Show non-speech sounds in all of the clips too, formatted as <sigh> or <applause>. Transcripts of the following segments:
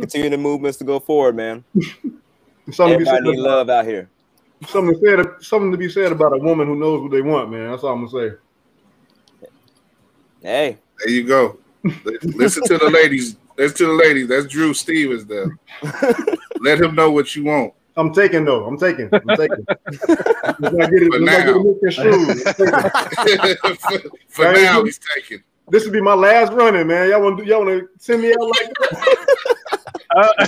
Continue the movements to go forward, man. something Everybody need love out here. Something said, something to be said about a woman who knows what they want, man. That's all I'm gonna say. Hey, there you go. Listen to the <laughs> ladies. Listen to the ladies. That's Drew Stevens there. <laughs> Let him know what you want. I'm taking though. I'm taking. I'm taking. <laughs> I get it, now, for, for now, he's taking. This would be my last running, man. Y'all want to y'all want to send me out like that? Uh, <laughs>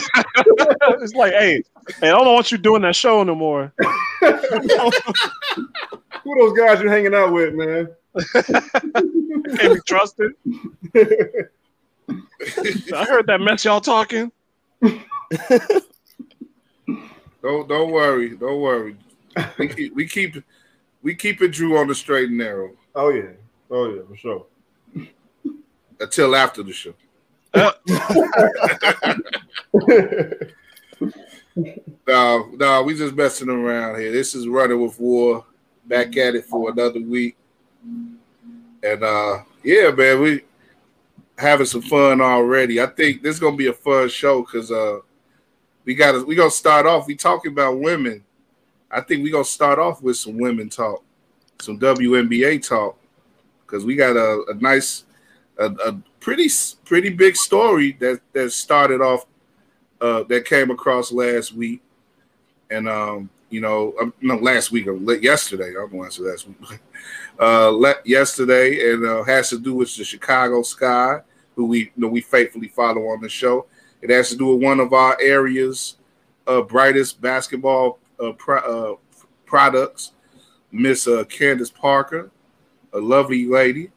it's like, hey, hey, I don't want you doing that show no more. <laughs> Who those guys you're hanging out with, man? <laughs> Can't be trusted. I heard that mess y'all talking. Don't don't worry, don't worry. We keep we keep we keep it Drew on the straight and narrow. Oh yeah, oh yeah, for sure. Until after the show. <laughs> no, no, we just messing around here. This is running with war. Back at it for another week. And uh yeah, man, we having some fun already. I think this is gonna be a fun show because uh we got to we gonna start off. We talking about women. I think we gonna start off with some women talk, some WNBA talk, because we got a, a nice, a, a, pretty pretty big story that that started off, uh, that came across last week, and um, you know, um, no, last week or yesterday. I'm going to say last week. <laughs> uh, let, yesterday, and uh, has to do with the Chicago Sky, who we you know we faithfully follow on the show it has to do with one of our areas' uh, brightest basketball uh, pro- uh, products, Miss uh, Candace Parker, a lovely lady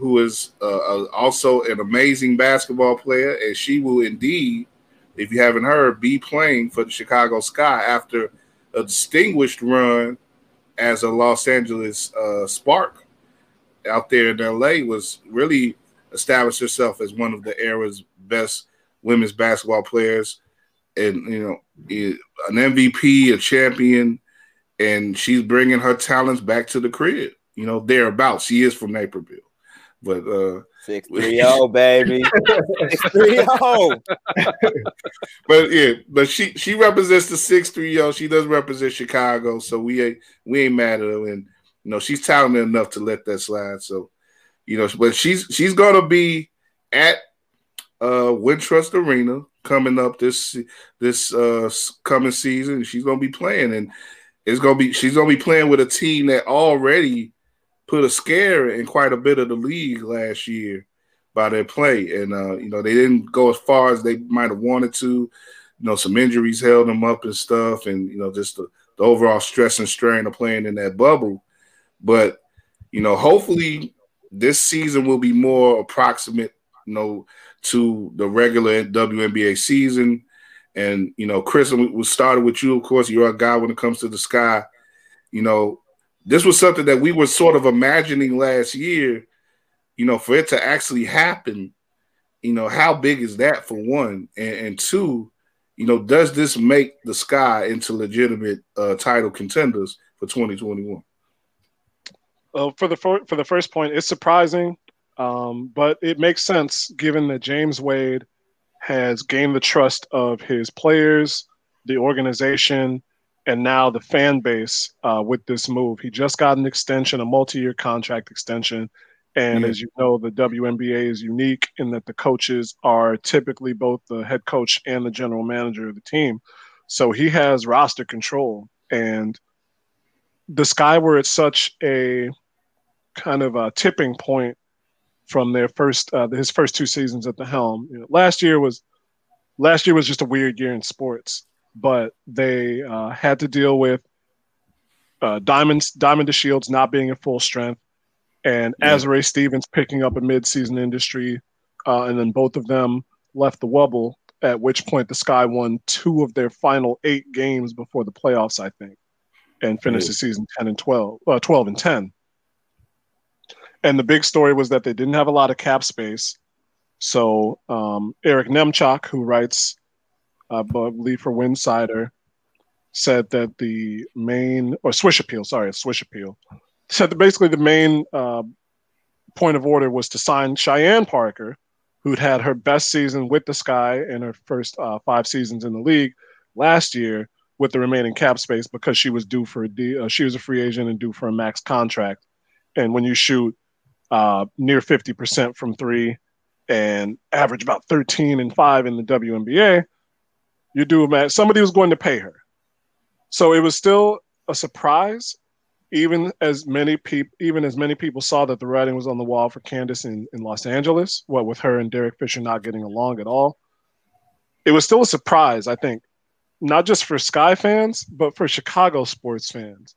who is uh, also an amazing basketball player, and she will indeed, if you haven't heard, be playing for the Chicago Sky after a distinguished run as a Los Angeles uh, Spark out there in LA was really established herself as one of the era's best women's basketball players, and you know, an MVP, a champion, and she's bringing her talents back to the crib. You know, thereabouts. She is from Naperville, but uh, six three zero, baby, <laughs> six three zero. <laughs> But yeah, but she she represents the six three zero. She does represent Chicago, so we ain't we ain't mad at her, and you know she's talented enough to let that slide. So, you know, but she's she's gonna be at uh, Wintrust Arena coming up this this uh, coming season. She's gonna be playing, and it's gonna be she's gonna be playing with a team that already put a scare in quite a bit of the league last year by their play, and uh, you know they didn't go as far as they might have wanted to. You know, some injuries held them up and stuff, and you know just the, the overall stress and strain of playing in that bubble. But you know, hopefully this season will be more approximate. You know, to the regular WNBA season. And you know, Chris, we started with you. Of course, you're a guy when it comes to the sky. You know, this was something that we were sort of imagining last year. You know, for it to actually happen, you know, how big is that for one, and, and two, you know, does this make the sky into legitimate uh, title contenders for 2021? Uh, for the for, for the first point, it's surprising um, but it makes sense given that James Wade has gained the trust of his players, the organization, and now the fan base uh, with this move. He just got an extension, a multi-year contract extension. And mm-hmm. as you know, the WNBA is unique in that the coaches are typically both the head coach and the general manager of the team. So he has roster control. And the sky were at such a kind of a tipping point from their first uh, his first two seasons at the helm. You know, last year was last year was just a weird year in sports, but they uh, had to deal with uh, Diamonds Diamond DeShields not being at full strength, and yeah. Azurá Stevens picking up a mid-season industry, uh, and then both of them left the Wubble. At which point, the Sky won two of their final eight games before the playoffs, I think, and finished yeah. the season ten and 12, uh, 12 and ten. And the big story was that they didn't have a lot of cap space. So um, Eric Nemchock, who writes, I believe for Winsidr, said that the main or Swish Appeal, sorry, Swish Appeal, said that basically the main uh, point of order was to sign Cheyenne Parker, who'd had her best season with the Sky in her first uh, five seasons in the league last year with the remaining cap space because she was due for a D, uh, she was a free agent and due for a max contract. And when you shoot uh, near 50% from three and average about 13 and five in the WNBA, you do max. Somebody was going to pay her. So it was still a surprise even as many people even as many people saw that the writing was on the wall for Candace in, in Los Angeles, what with her and Derek Fisher not getting along at all, it was still a surprise, I think, not just for Sky fans, but for Chicago sports fans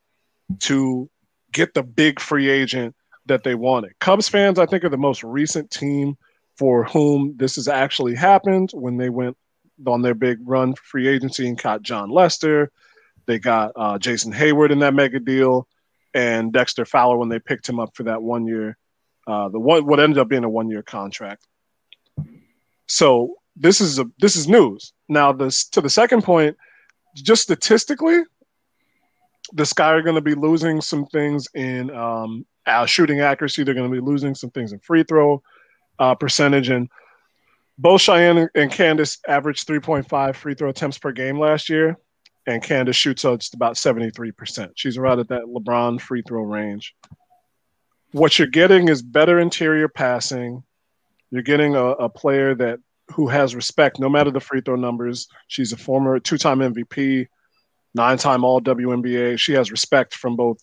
to get the big free agent that they wanted. Cubs fans, I think, are the most recent team for whom this has actually happened when they went on their big run free agency and caught Jon Lester. They got uh, Jason Heyward in that mega deal and Dexter Fowler when they picked him up for that one year, uh, the one what ended up being a one year contract. So this is a this is news. Now this to the second point, just statistically, the Sky are going to be losing some things in um, uh, shooting accuracy. They're going to be losing some things in free throw uh, percentage, and both Cheyenne and Candace averaged 3.5 free throw attempts per game last year and Candace shoots just about 73%. She's right at that LeBron free throw range. What you're getting is better interior passing. You're getting a, a player that who has respect no matter the free throw numbers. She's a former two-time MVP, nine-time all WNBA. She has respect from both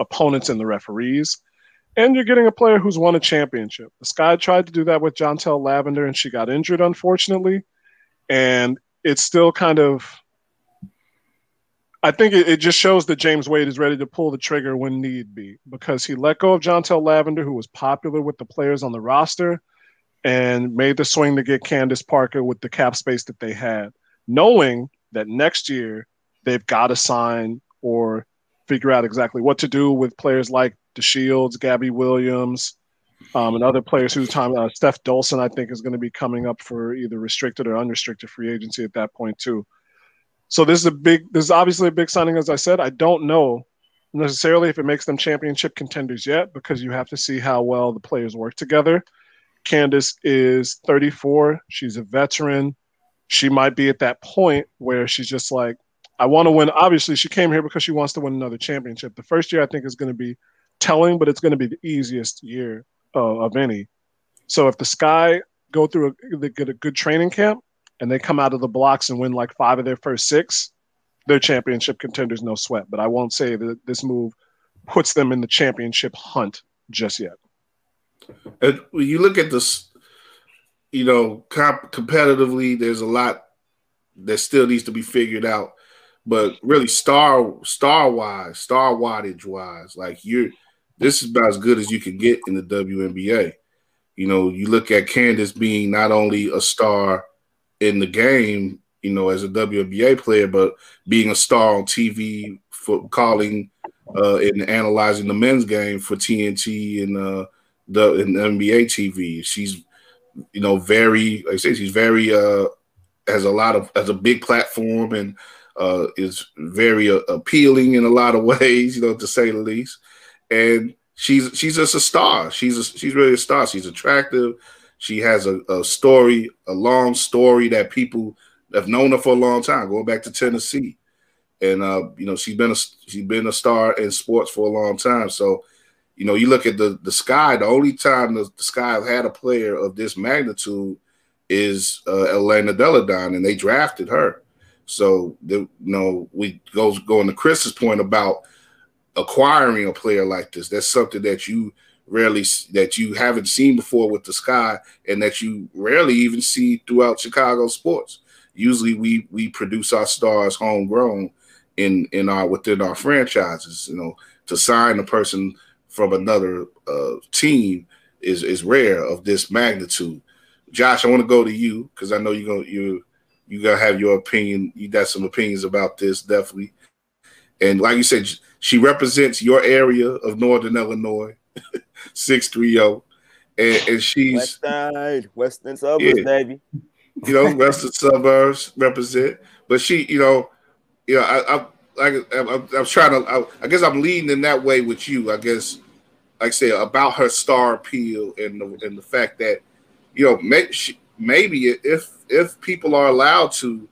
opponents and the referees. And you're getting a player who's won a championship. The Sky tried to do that with Jantel Lavender, and she got injured, unfortunately. And it's still kind of I think it, it, just shows that James Wade is ready to pull the trigger when need be because he let go of Jantel Lavender, who was popular with the players on the roster, and made the swing to get Candace Parker with the cap space that they had, knowing that next year they've got to sign or figure out exactly what to do with players like the Shields, Gabby Williams, um, and other players whose time uh, Stef Dolson, I think, is going to be coming up for either restricted or unrestricted free agency at that point too. So this is a big, this is obviously a big signing. As I said, I don't know necessarily if it makes them championship contenders yet because you have to see how well the players work together. Candace is 34. She's a veteran. She might be at that point where she's just like, I want to win. Obviously, she came here because she wants to win another championship. The first year, I think, is going to be telling, but it's going to be the easiest year uh, of any. So if the Sky go through a, they get a good training camp, and they come out of the blocks and win like five of their first six, they're championship contenders, no sweat. But I won't say that this move puts them in the championship hunt just yet. And when you look at this, you know, comp- competitively, there's a lot that still needs to be figured out. But really, star star wise, star wattage wise, like you're this is about as good as you can get in the WNBA. You know, you look at Candace being not only a star in the game, you know, as a WNBA player, but being a star on TV for calling uh, and analyzing the men's game for TNT and uh, the NBA TV. She's, you know, very, like I say, she's very uh, has a lot of has a big platform and uh, is very uh, appealing in a lot of <laughs> ways, you know, to say the least. And she's she's just a star. She's a, she's really a star. She's attractive. She has a, a story, a long story that people have known her for a long time, going back to Tennessee. And uh, you know, she's been a she's been a star in sports for a long time. So, you know, you look at the the sky. The only time the, the sky have had a player of this magnitude is uh, Elena Delle Donne, and they drafted her. So, the, you know, we goes going to Chris's point about acquiring a player like this. That's something that you rarely that you haven't seen before with the sky and that you rarely even see throughout Chicago sports. Usually we we produce our stars homegrown in in our within our franchises, you know, to sign a person from another uh, team is is rare of this magnitude. Josh, I want to go to you because I know you're gonna you you gotta have your opinion. You got some opinions about this, definitely. And like you said, she represents your area of Northern Illinois. <laughs> six three zero, and, and she's West Side, Western suburbs, yeah, baby. You know, Western suburbs represent, but she, you know, you know, I, I like I'm, I'm, trying to. I, I, guess I'm leading in that way with you. I guess, like I say, about her star appeal and the and the fact that you know, maybe if if people are allowed to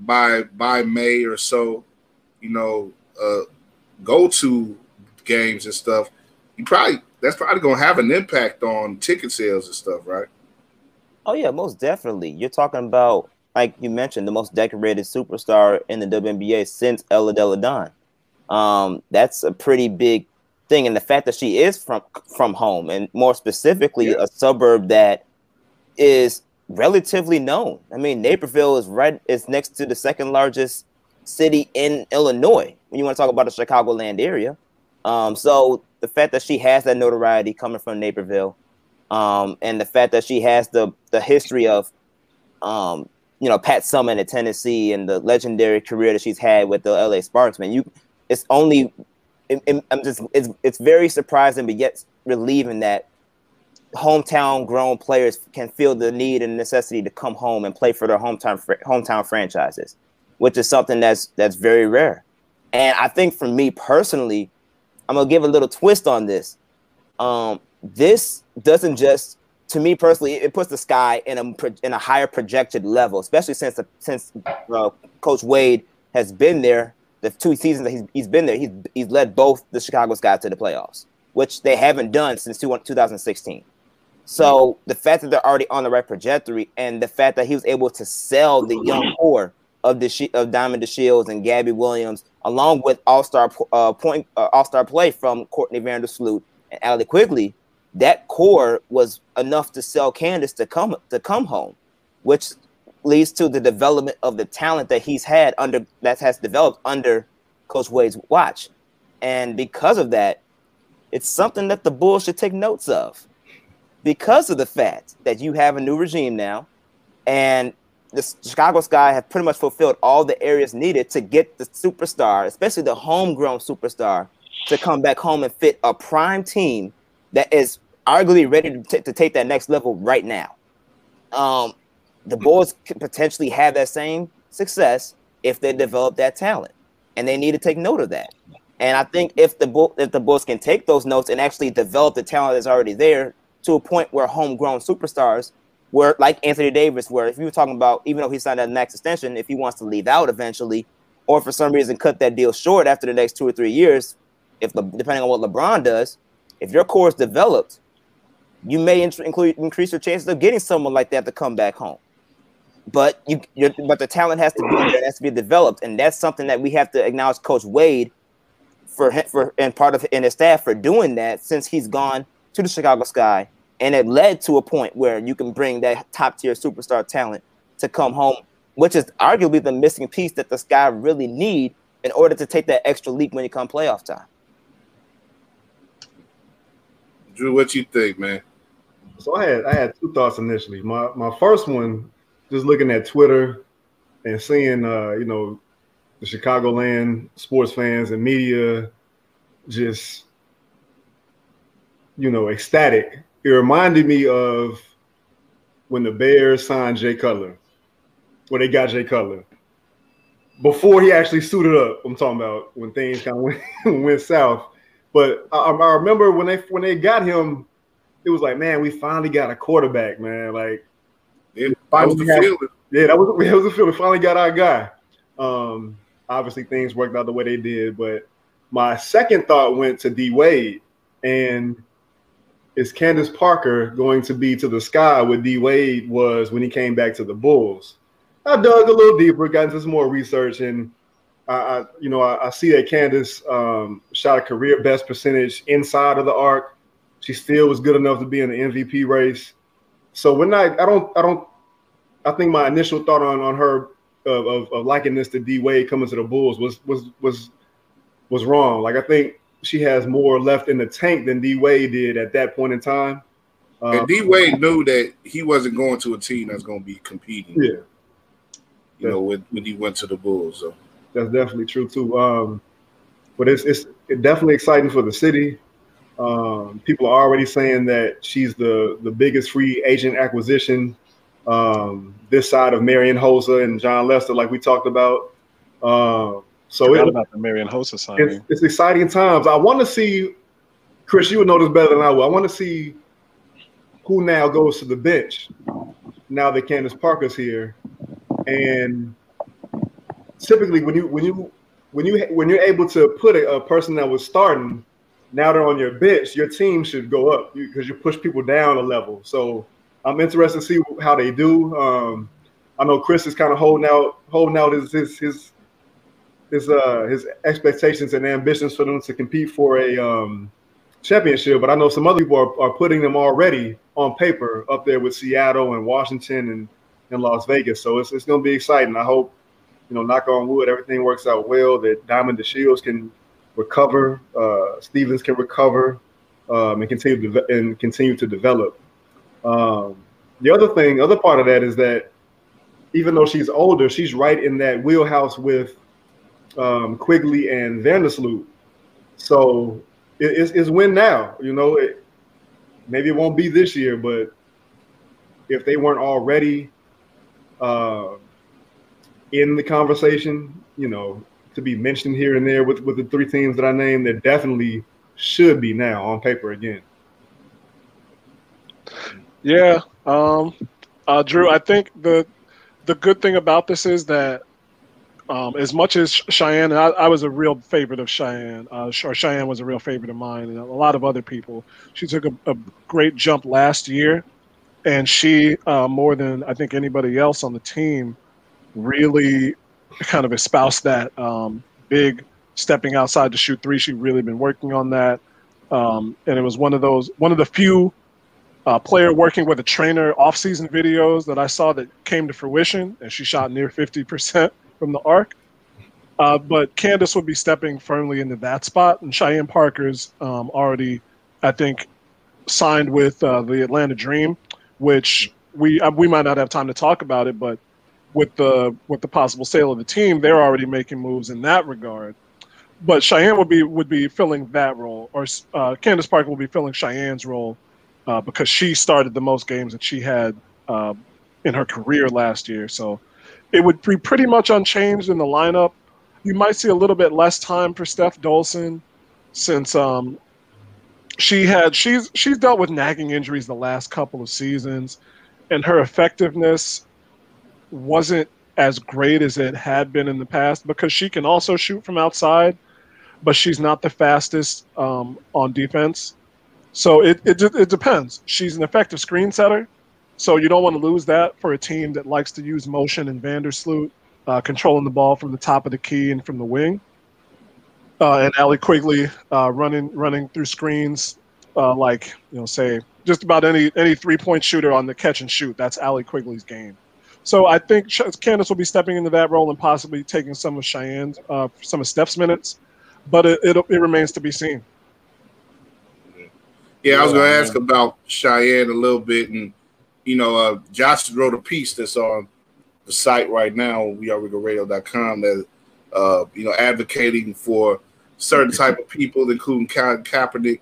by by May or so, you know, uh, go to games and stuff, you probably that's probably gonna have an impact on ticket sales and stuff, right? Oh yeah, most definitely. You're talking about like you mentioned the most decorated superstar in the WNBA since Elena Delle Donne. Um, that's a pretty big thing, and the fact that she is from from home, and more specifically, yeah. a suburb that is relatively known. I mean, Naperville is right is next to the second largest city in Illinois when you want to talk about the Chicagoland area. Um, so the fact that she has that notoriety coming from Naperville, um, and the fact that she has the the history of, um, you know, Pat Summitt at Tennessee and the legendary career that she's had with the LA Sparks, man, you it's only it, it, I'm just it's it's very surprising, but yet relieving that hometown grown players can feel the need and necessity to come home and play for their hometown hometown franchises, which is something that's that's very rare. And I think for me personally, I'm gonna give a little twist on this. Um, this doesn't just to me personally, it puts the sky in a in a higher projected level, especially since since uh, Coach Wade has been there. The two seasons that he's, he's been there, he's he's led both the Chicago Sky to the playoffs, which they haven't done since 2016. So the fact that they're already on the right trajectory, and the fact that he was able to sell the young core of the of Diamond DeShields and Gabby Williams along with All Star uh, point uh, All Star play from Courtney Vandersloot and Allie Quigley, that core was enough to sell Candace to come to come home, which leads to the development of the talent that he's had under that has developed under Coach Wade's watch, and because of that, it's something that the Bulls should take notes of, because of the fact that you have a new regime now, and the Chicago Sky have pretty much fulfilled all the areas needed to get the superstar, especially the homegrown superstar, to come back home and fit a prime team that is arguably ready to, t- to take that next level right now. Um, the Bulls could potentially have that same success if they develop that talent, and they need to take note of that. And I think if the if the Bulls can take those notes and actually develop the talent that's already there to a point where homegrown superstars where like Anthony Davis, where if you were talking about even though he signed that max extension, if he wants to leave out eventually, or for some reason cut that deal short after the next two or three years, if Le, depending on what LeBron does, if your core is developed, you may include, increase your chances of getting someone like that to come back home. But you, but the talent has to be there, has to be developed, and that's something that we have to acknowledge Coach Wade for for and part of and his staff for doing that since he's gone to the Chicago Sky and it led to a point where you can bring that top tier superstar talent to come home, which is arguably the missing piece that the Sky really need in order to take that extra leap when you come playoff time. Drew, what you think, man? So I had I had two thoughts initially. My my first one, just looking at Twitter and seeing uh, you know, the Chicagoland sports fans and media just you know ecstatic it reminded me of when the Bears signed Jay Cutler, where they got Jay Cutler. Before he actually suited up, I'm talking about when things kind of <laughs> went, went south. But I, I, remember when they when they got him, it was like, man, we finally got a quarterback, man. Like, it, that was the had, feeling. Yeah, that was <laughs> that was the feeling. Finally got our guy. Um, obviously, things worked out the way they did, but my second thought went to D Wade, and is Candace Parker going to be to the sky what D Wade was when he came back to the Bulls? I dug a little deeper, got into some more research, and I, I you know, I, I, see that Candace um, shot a career best percentage inside of the arc. She still was good enough to be in the MVP race. So when I, I don't, I don't, I think my initial thought on on her of, of, of liking this to D Wade coming to the Bulls was was was was wrong. Like I think she has more left in the tank than D Wade did at that point in time. Uh, and D Wade knew that he wasn't going to a team that's going to be competing. Yeah, you know, when, when he went to the Bulls. So that's definitely true too. Um, but it's it's definitely exciting for the city. Um, people are already saying that she's the the biggest free agent acquisition um, this side of Marian Hossa and Jon Lester, like we talked about. Uh, so it, about the Marian Hossa signing. It's, it's, exciting times. I want to see, Chris. You would know this better than I will. I want to see who now goes to the bench now that Candace Parker's here? And typically, when you when you when you when you're able to put a, a person that was starting now they're on your bench, your team should go up because you push people down a level. So I'm interested to see how they do. Um, I know Chris is kind of holding out holding out his his his his uh his expectations and ambitions for them to compete for a um championship, but I know some other people are, are putting them already on paper up there with Seattle and Washington and, and Las Vegas. So it's, it's going to be exciting. I hope, you know, knock on wood, everything works out well, that Diamond DeShields can recover, uh, Stevens can recover, um, and continue to, and continue to develop. Um, the other thing, other part of that is that even though she's older, she's right in that wheelhouse with um, Quigley and Vandersloot. So it's, it's win now. You know, it, maybe it won't be this year, but if they weren't already uh, in the conversation, you know, to be mentioned here and there with, with the three teams that I named, they definitely should be now on paper again. Yeah, um, uh, Drew. I think the the good thing about this is that um, as much as Cheyenne, I, I, was a real favorite of Cheyenne, uh, or Cheyenne was a real favorite of mine, and a lot of other people. She took a, a great jump last year, and she, uh, more than I think anybody else on the team, really kind of espoused that um, big stepping outside to shoot three. She really been working on that, um, and it was one of those one of the few uh, player working with a trainer off-season videos that I saw that came to fruition, and she shot near fifty percent from the arc. Uh, but Candace would be stepping firmly into that spot, and Cheyenne Parker's um, already, I think, signed with uh, the Atlanta Dream, which we uh, we might not have time to talk about it, but with the with the possible sale of the team, they're already making moves in that regard. But Cheyenne would be would be filling that role, or uh, Candace Parker will be filling Cheyenne's role uh, because she started the most games that she had uh, in her career last year. So it would be pretty much unchanged in the lineup. You might see a little bit less time for Stef Dolson since um, she had she's she's dealt with nagging injuries the last couple of seasons, and her effectiveness wasn't as great as it had been in the past because she can also shoot from outside, but she's not the fastest um, on defense. So it, it it depends. She's an effective screen setter, so you don't want to lose that for a team that likes to use motion and Vandersloot, uh, controlling the ball from the top of the key and from the wing. Uh, and Allie Quigley uh, running running through screens uh, like you know say just about any any three point shooter on the catch and shoot. That's Allie Quigley's game. So I think Candace will be stepping into that role and possibly taking some of Cheyenne's uh, some of Stef's minutes, but it, it, it remains to be seen. Yeah, I was going to ask about Cheyenne a little bit and you know, uh, Josh wrote a piece that's on the site right now, wearewiggleradio.com, that, uh, you know, advocating for certain type of people, including Colin Kaepernick,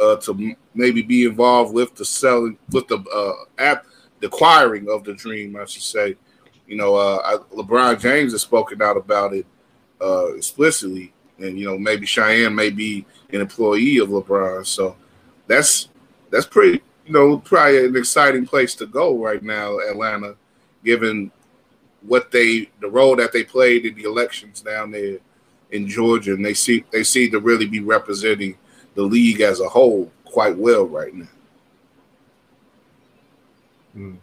uh, to maybe be involved with the selling, with the uh, app, the acquiring of the dream, I should say. You know, uh, I, LeBron James has spoken out about it uh, explicitly, and you know, maybe Cheyenne may be an employee of LeBron, so that's that's pretty you know, probably an exciting place to go right now, Atlanta, given what they the role that they played in the elections down there in Georgia, and they see they seem to really be representing the league as a whole quite well right now. Mm-hmm.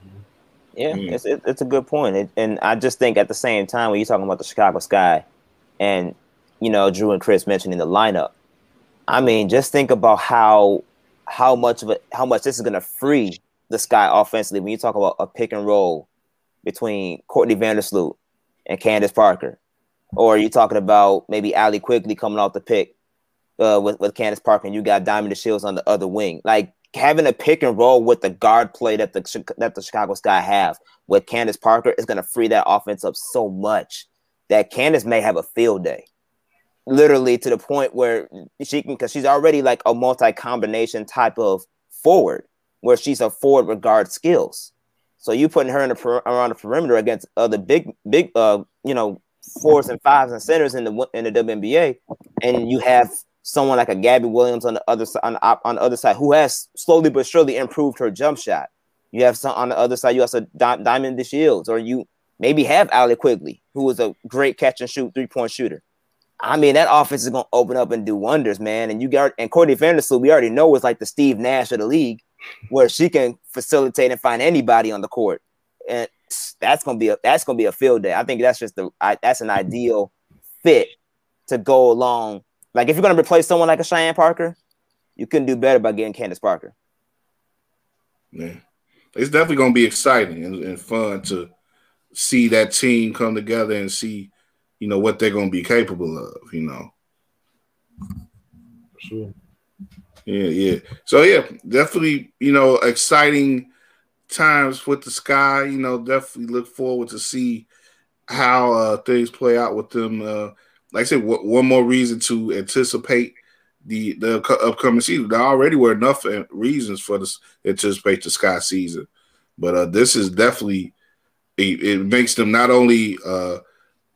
Yeah, mm. it's it, it's a good point, it, and I just think at the same time when you're talking about the Chicago Sky, and you know Drew and Chris mentioning the lineup, I mean, just think about how how much of it, how much this is going to free the Sky offensively when you talk about a pick and roll between Courtney Vandersloot and Candace Parker, or you talking about maybe Allie Quigley coming off the pick uh, with with Candace Parker, and you got Diamond Shields on the other wing. Like having a pick and roll with the guard play that the that the Chicago Sky have with Candace Parker is going to free that offense up so much that Candace may have a field day literally to the point where she can because she's already like a multi-combination type of forward where she's a forward regard skills so you putting her in the around the perimeter against other big big uh you know fours and fives and centers in the in the WNBA and you have someone like a Gabby Williams on the other side on the, on the other side who has slowly but surely improved her jump shot. You have some on the other side. You some Diamond Shields or you maybe have Allie Quigley, who is a great catch and shoot three point shooter. I mean, that offense is gonna open up and do wonders, man. And you got and Courtney Vandersloot, we already know is like the Steve Nash of the league, where she can facilitate and find anybody on the court, and that's gonna be a that's gonna be a field day. I think that's just the I, that's an ideal fit to go along like if you're gonna replace someone like a Cheyenne Parker, you couldn't do better by getting Candace Parker. Yeah, it's definitely gonna be exciting and, and fun to see that team come together and see, you know, what they're gonna be capable of. You know. Sure. Yeah, yeah. So yeah, definitely, you know, exciting times with the sky. You know, definitely look forward to see how uh, things play out with them. Uh, like I said, w- one more reason to anticipate the the upcoming season. There already were enough uh, reasons for this anticipate the Sky season, but uh, this is definitely it, it makes them not only uh,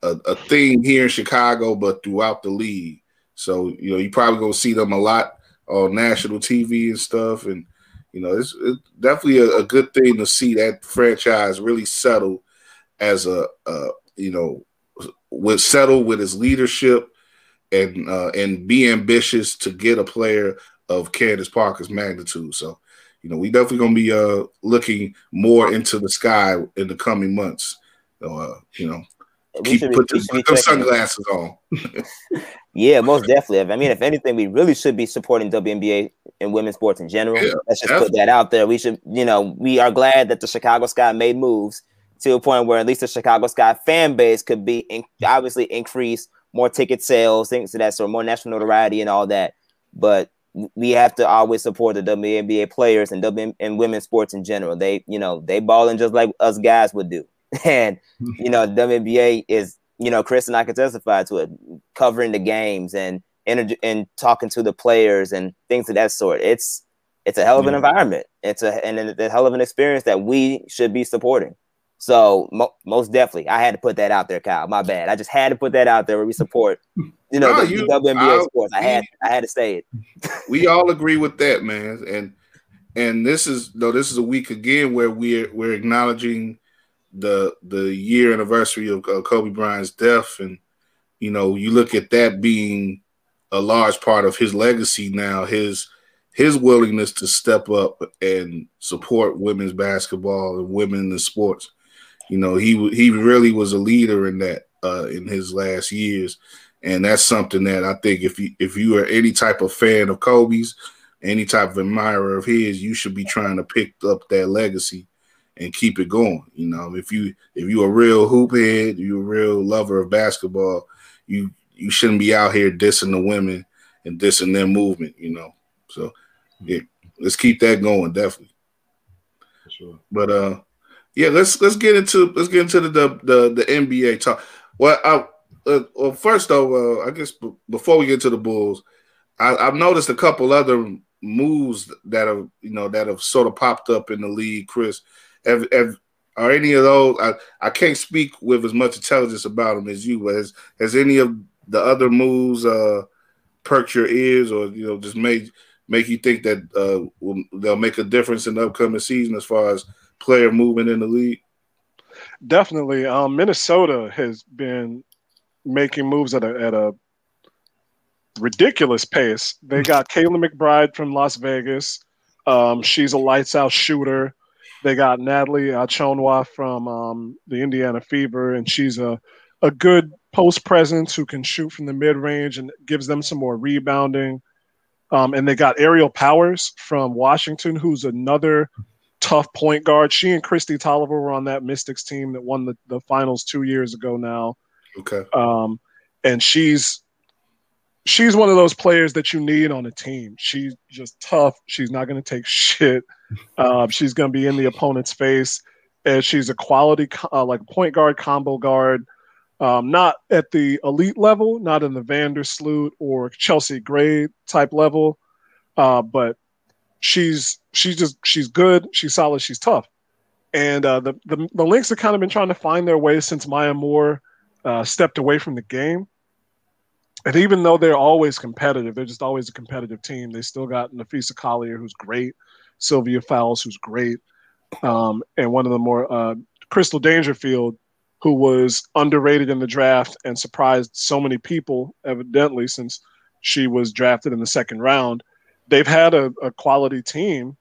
a, a here in Chicago, but throughout the league. So you know, you probably gonna see them a lot on national TV and stuff, and you know, it's, it's definitely a, a, good thing to see that franchise really settle as a, a you know with settle with his leadership and uh, and be ambitious to get a player of Candace Parker's magnitude. So, you know, we definitely gonna be uh, looking more into the sky in the coming months. So, uh, you know, keep be, put, put them sunglasses on. <laughs> yeah, most definitely. I mean, if anything, we really should be supporting WNBA and women's sports in general. Yeah, Let's just definitely. put that out there. We should, you know, we are glad that the Chicago Sky made moves to a point where at least the Chicago Sky fan base could be in, obviously increase more ticket sales, things of that sort, more national notoriety and all that. But we have to always support the WNBA players and W and women's sports in general. They, you know, they balling just like us guys would do. <laughs> And you know, WNBA is, you know, Chris and I can testify to it, covering the games and and, and talking to the players and things of that sort. It's it's a hell of an yeah. environment. It's a and a hell of an experience that we should be supporting. So mo- most definitely, I had to put that out there, Kyle. My bad. I just had to put that out there where we support, you know, <laughs> no, the, you, the WNBA I, sports. I had, I had to say it. <laughs> we all agree with that, man. And and this is though this is a week again where we're we're acknowledging the the year anniversary of Kobe Bryant's death, and you know, you look at that being a large part of his legacy now. His his willingness to step up and support women's basketball and women in sports. You know, he he really was a leader in that uh, in his last years, and that's something that I think if you if you are any type of fan of Kobe's, any type of admirer of his, you should be trying to pick up that legacy and keep it going. You know, if you if you're a real hoop head, you're a real lover of basketball, you you shouldn't be out here dissing the women and dissing their movement. You know, so yeah, let's keep that going, definitely. For sure. But uh, yeah, let's let's get into let's get into the the the, the NBA talk. Well, I, uh, well, first though, uh, I guess b- before we get to the Bulls, I, have noticed a couple other moves that have you know that have sort of popped up in the league. Chris, have, have are any of those? I, I can't speak with as much intelligence about them as you, but has has any of the other moves uh, perked your ears, or you know, just made make you think that uh, will, they'll make a difference in the upcoming season as far as player movement in the league? Definitely. Um, Minnesota has been making moves at a, at a ridiculous pace. They got <laughs> Kayla McBride from Las Vegas. Um, she's a lights out shooter. They got Natalie Achonwa from um, the Indiana Fever, and she's a, a good post presence who can shoot from the mid range and gives them some more rebounding. Um, and they got Aerial Powers from Washington, who's another tough point guard. She and Kristi Toliver were on that Mystics team that won the, the finals two years ago now. Okay. Um, and she's she's one of those players that you need on a team. She's just tough. She's not going to take <laughs> shit. Uh, she's going to be in the opponent's face, and she's a quality uh, like point guard, combo guard. Um, not at the elite level, not in the Vandersloot or Chelsea Gray type level, uh, but she's she's just she's good, she's solid, she's tough. And uh, the, the the Lynx have kind of been trying to find their way since Maya Moore uh, stepped away from the game. and even though they're always competitive, they're just always a competitive team. They still got Napheesa Collier, who's great, Sylvia Fowles, who's great, um, and one of the more uh, Crystal Dangerfield, who was underrated in the draft and surprised so many people, evidently, since she was drafted in the second round. They've had a, a quality team.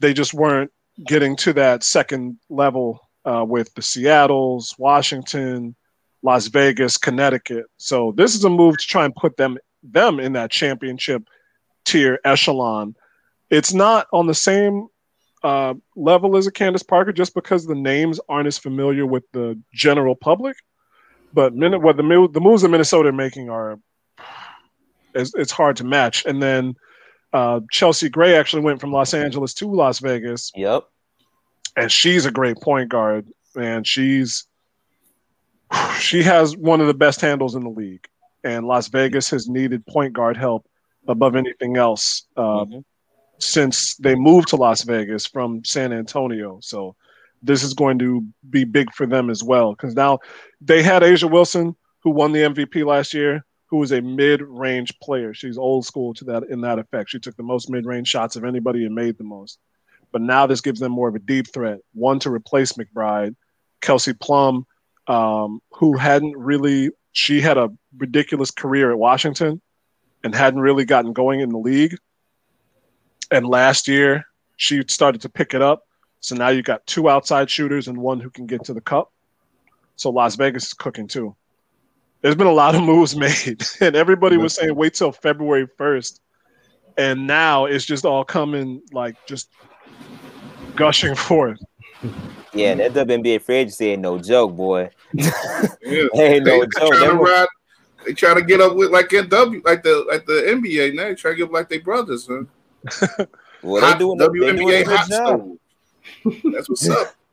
They just weren't getting to that second level uh, with the Seattles, Washington, Las Vegas, Connecticut. So this is a move to try and put them them in that championship tier echelon. It's not on the same uh, level as a Candace Parker just because the names aren't as familiar with the general public. But what the the moves that Minnesota are making are it's, it's hard to match. And then uh, Chelsea Gray actually went from Los Angeles to Las Vegas. Yep. And she's a great point guard, and she's she has one of the best handles in the league. And Las Vegas has needed point guard help above anything else. Uh, mm-hmm since they moved to Las Vegas from San Antonio. So this is going to be big for them as well because now they had A'ja Wilson who won the MVP last year, who was a mid-range player. She's old school to that in that effect. She took the most mid-range shots of anybody and made the most. But now this gives them more of a deep threat, one to replace McBride, Kelsey Plum, um, who hadn't really she had a ridiculous career at Washington and hadn't really gotten going in the league and last year she started to pick it up. So now you got two outside shooters and one who can get to the cup. So Las Vegas is cooking too. There's been a lot of moves <laughs> made, and everybody was saying wait till February 1st. And now it's just all coming like just gushing <laughs> forth. Yeah, that WNBA free agency ain't no joke, boy. yeah. <laughs> ain't no they, joke. Trying to ride, they try to get up with like NW, like the like the NBA now. They try to get up like they brothers, huh? Well, they doing WNBA doing hot stove. That's what's up. <laughs>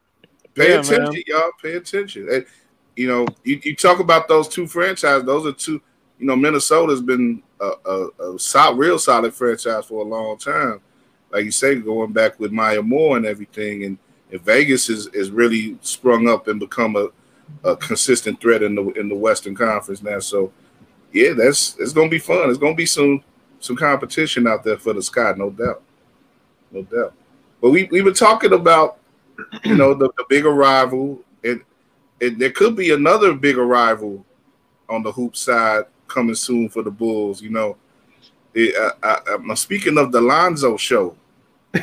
Pay yeah, attention, man. y'all. Pay attention. And, you know, you, you talk about those two franchises. Those are two. You know, Minnesota's been a, a, a solid, real solid franchise for a long time. Like you say, going back with Maya Moore and everything, and, and Vegas is is really sprung up and become a, a consistent threat in the in the Western Conference now. So, yeah, that's it's gonna be fun. It's gonna be some some competition out there for the sky, no doubt, no doubt. But we we were talking about, you know, the, the big arrival, and, and there could be another big arrival on the hoop side coming soon for the Bulls. You know, it, I, am speaking of the Lonzo show. <laughs>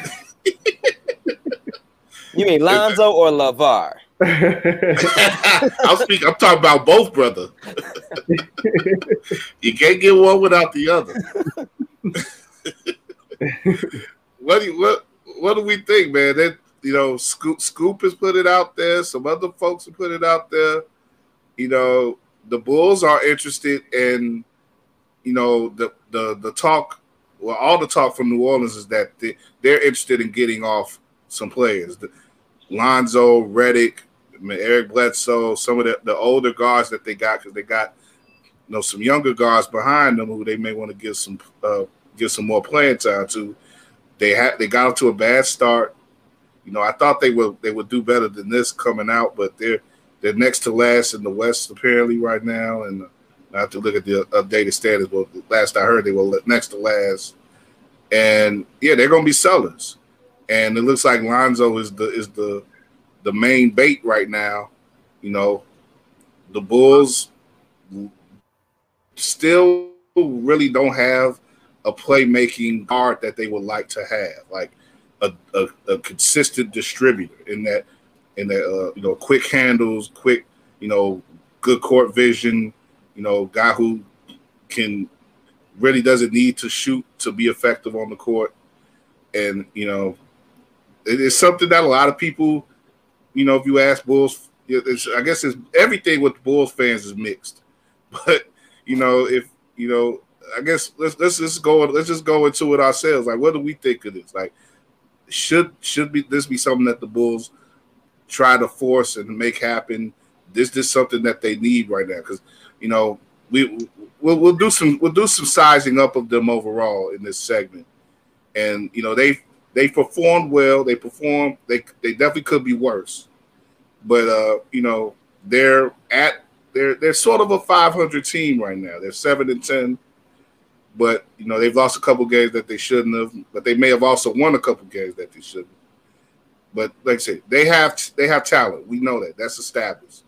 you mean Lonzo or LaVar? <laughs> <laughs> I'll speak. I'm talking about both, brother. <laughs> you can't get one without the other. what do you, what what do we think, man? That you know, Scoop Scoop has put it out there. Some other folks have put it out there. You know, the Bulls are interested in, you know, the the the talk. Well, all the talk from New Orleans is that they, they're interested in getting off some players. The, Lonzo, Redick, Eric Bledsoe, some of the, the older guards that they got because they got you know some younger guards behind them who they may want to give some uh, give some more playing time to. They had they got off to a bad start. You know, I thought they would they would do better than this coming out, but they're they're next to last in the West apparently right now, and I have to look at the updated status. But last I heard, they were next to last, and yeah, they're going to be sellers. And it looks like Lonzo is the is the the main bait right now. You know, the Bulls still really don't have a playmaking guard that they would like to have, like a, a, a consistent distributor in that in that uh, you know quick handles, quick you know good court vision, you know guy who can really doesn't need to shoot to be effective on the court, and you know it is something that a lot of people you know, if you ask Bulls, I guess it's everything with Bulls fans is mixed. <laughs> But you know, if you know, I guess let's let's just go let's just go into it ourselves. Like, what do we think of this? Like, should should be this be something that the Bulls try to force and make happen? This is something that they need right now because you know we we'll, we'll do some we'll do some sizing up of them overall in this segment, and you know they they performed well. They performed. They they definitely could be worse, but uh, you know they're at they're they're sort of a 500 team right now. They're seven and ten, but you know they've lost a couple games that they shouldn't have. But they may have also won a couple games that they shouldn't. But like I said, they have they have talent. We know that. That's established.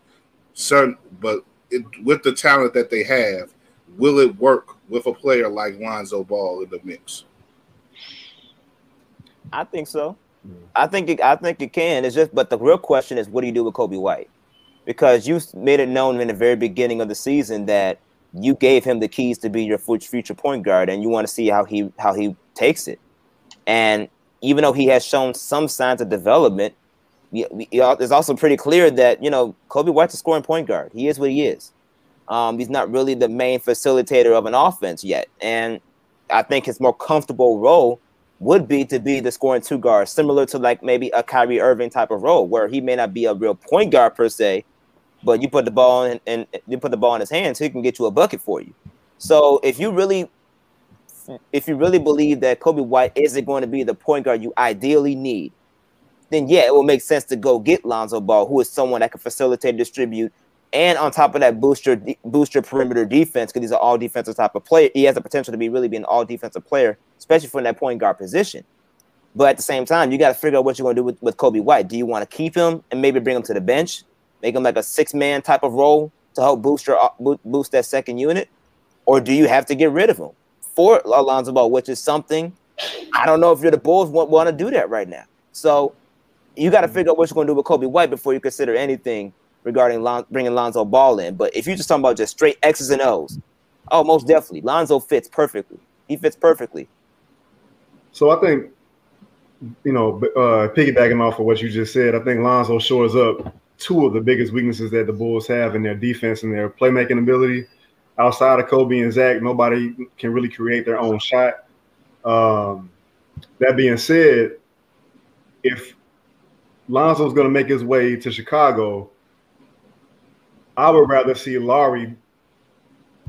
Certain, but it, with the talent that they have, will it work with a player like Lonzo Ball in the mix? I think so. I think it, I think it can. It's just, but the real question is, what do you do with Coby White? Because you made it known in the very beginning of the season that you gave him the keys to be your future point guard, and you want to see how he how he takes it. And even though he has shown some signs of development, it's also pretty clear that you know Coby White's a scoring point guard. He is what he is. Um, he's not really the main facilitator of an offense yet, and I think his more comfortable role would be to be the scoring two guard, similar to like maybe a Kyrie Irving type of role, where he may not be a real point guard per se, but you put the ball in and you put the ball in his hands, he can get you a bucket for you. So if you really if you really believe that Coby White isn't going to be the point guard you ideally need, then yeah, it will make sense to go get Lonzo Ball, who is someone that can facilitate, distribute, and on top of that, booster booster perimeter defense because he's an all defensive type of player. He has the potential to be really be an all defensive player, especially from that point guard position. But at the same time, you got to figure out what you're going to do with, with Coby White. Do you want to keep him and maybe bring him to the bench, make him like a six man type of role to help boost your, uh, boost that second unit, or do you have to get rid of him for Alonzo Ball, which is something I don't know if you're the Bulls want, want to do that right now. So you got to figure out what you're going to do with Coby White before you consider anything regarding Lon- bringing Lonzo Ball in. But if you're just talking about just straight X's and O's, oh, most definitely, Lonzo fits perfectly. He fits perfectly. So I think, you know, uh, piggybacking off of what you just said, I think Lonzo shores up two of the biggest weaknesses that the Bulls have in their defense and their playmaking ability. Outside of Coby and Zach, nobody can really create their own shot. Um, that being said, if Lonzo's going to make his way to Chicago, I would rather see Lauri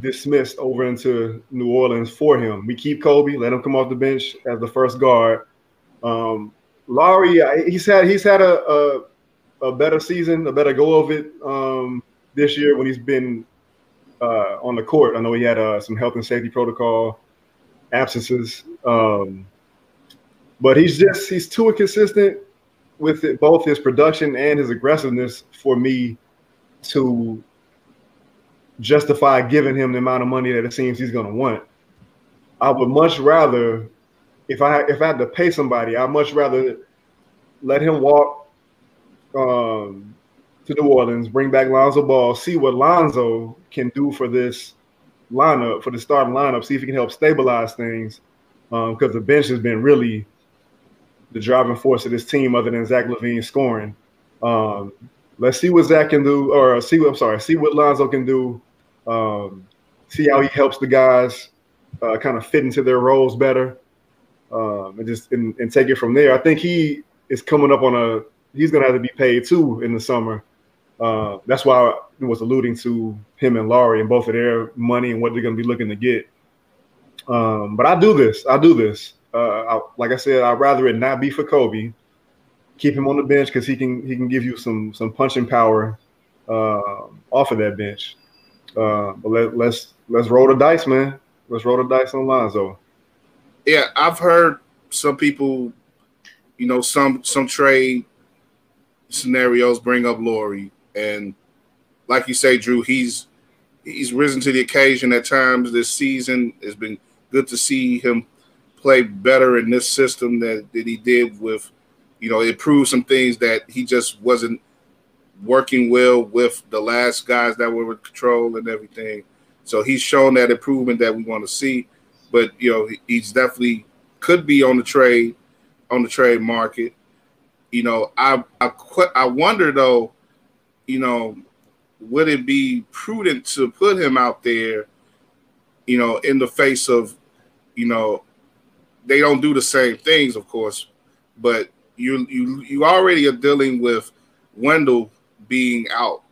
dismissed over into New Orleans for him. We keep Coby, let him come off the bench as the first guard. Um, Lauri, he's had he's had a, a, a better season, a better go of it um, this year when he's been uh, on the court. I know he had uh, some health and safety protocol absences, um, but he's just he's too inconsistent with it, both his production and his aggressiveness for me to justify giving him the amount of money that it seems he's going to want. I would much rather, if I if I had to pay somebody, I'd much rather let him walk um, to New Orleans, bring back Lonzo Ball, see what Lonzo can do for this lineup, for the starting lineup, see if he can help stabilize things. Because um, the bench has been really the driving force of this team, other than Zach LaVine scoring. Um, let's see what Zach can do, or see what I'm sorry, see what Lonzo can do. Um, see how he helps the guys uh, kind of fit into their roles better, um, and just and, and, take it from there. I think he is coming up on a. He's to have to be paid too in the summer. Uh, that's why I was alluding to him and Lauri and both of their money and what they're to be looking to get. Um, but I do this. I do this. Uh, I, like I said, I'd rather it not be for Coby keep him on the bench because he can he can give you some some punching power uh, off of that bench. Uh, but let, let's let's roll the dice, man. Let's roll the dice on Lonzo. Yeah, I've heard some people, you know, some some trade scenarios bring up Lauri, and like you say, Drew, he's he's risen to the occasion at times this season. It's been good to see him play better in this system that, that he did with you know, it proved some things that he just wasn't working well with the last guys that were in control and everything. So he's shown that improvement that we want to see. But you know, he's definitely could be on the trade on the trade market. You know, I I I wonder though, you know, would it be prudent to put him out there, you know, in the face of, you know, they don't do the same things, of course, but you you you already are dealing with Wendell being out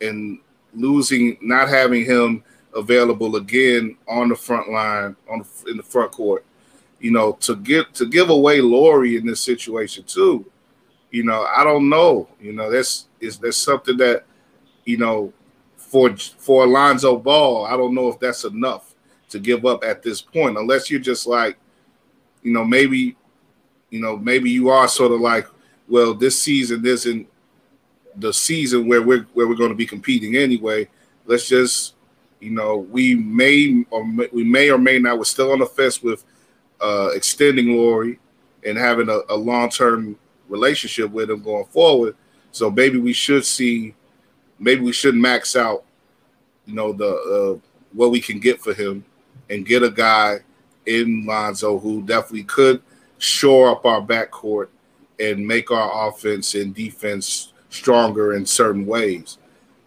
and losing, not having him available again on the front line on in the front court. You know, to get to give away Lauri in this situation too. You know, I don't know. You know, that's is that's something that you know for for Alonzo Ball, I don't know if that's enough to give up at this point, unless you're just like, you know, maybe, you know, maybe you are sort of like, well, this season isn't the season where we're where we're going to be competing anyway. Let's just, you know, we may or may, we may or may not. We're still on the fence with uh, extending Lauri and having a, a long term relationship with him going forward. So maybe we should see, maybe we should max out, you know, the uh, what we can get for him and get a guy in Lonzo who definitely could shore up our backcourt and make our offense and defense stronger in certain ways.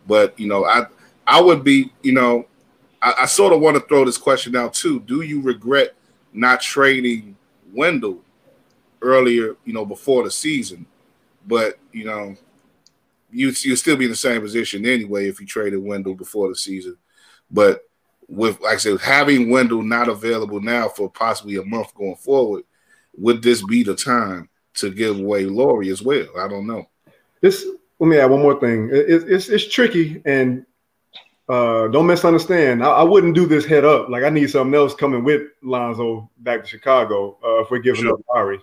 But you know, I I would be, you know, I, I sort of want to throw this question out too. Do you regret not trading Wendell earlier, you know, before the season? But you know, you you still be in the same position anyway if you traded Wendell before the season. But with like I said, having Wendell not available now for possibly a month going forward, would this be the time to give away Lauri as well? I don't know. This let me add one more thing. It, it's it's tricky and uh, don't misunderstand. I, I, wouldn't do this head up. Like I need something else coming with Lonzo back to Chicago uh, if we're giving sure. up Lauri.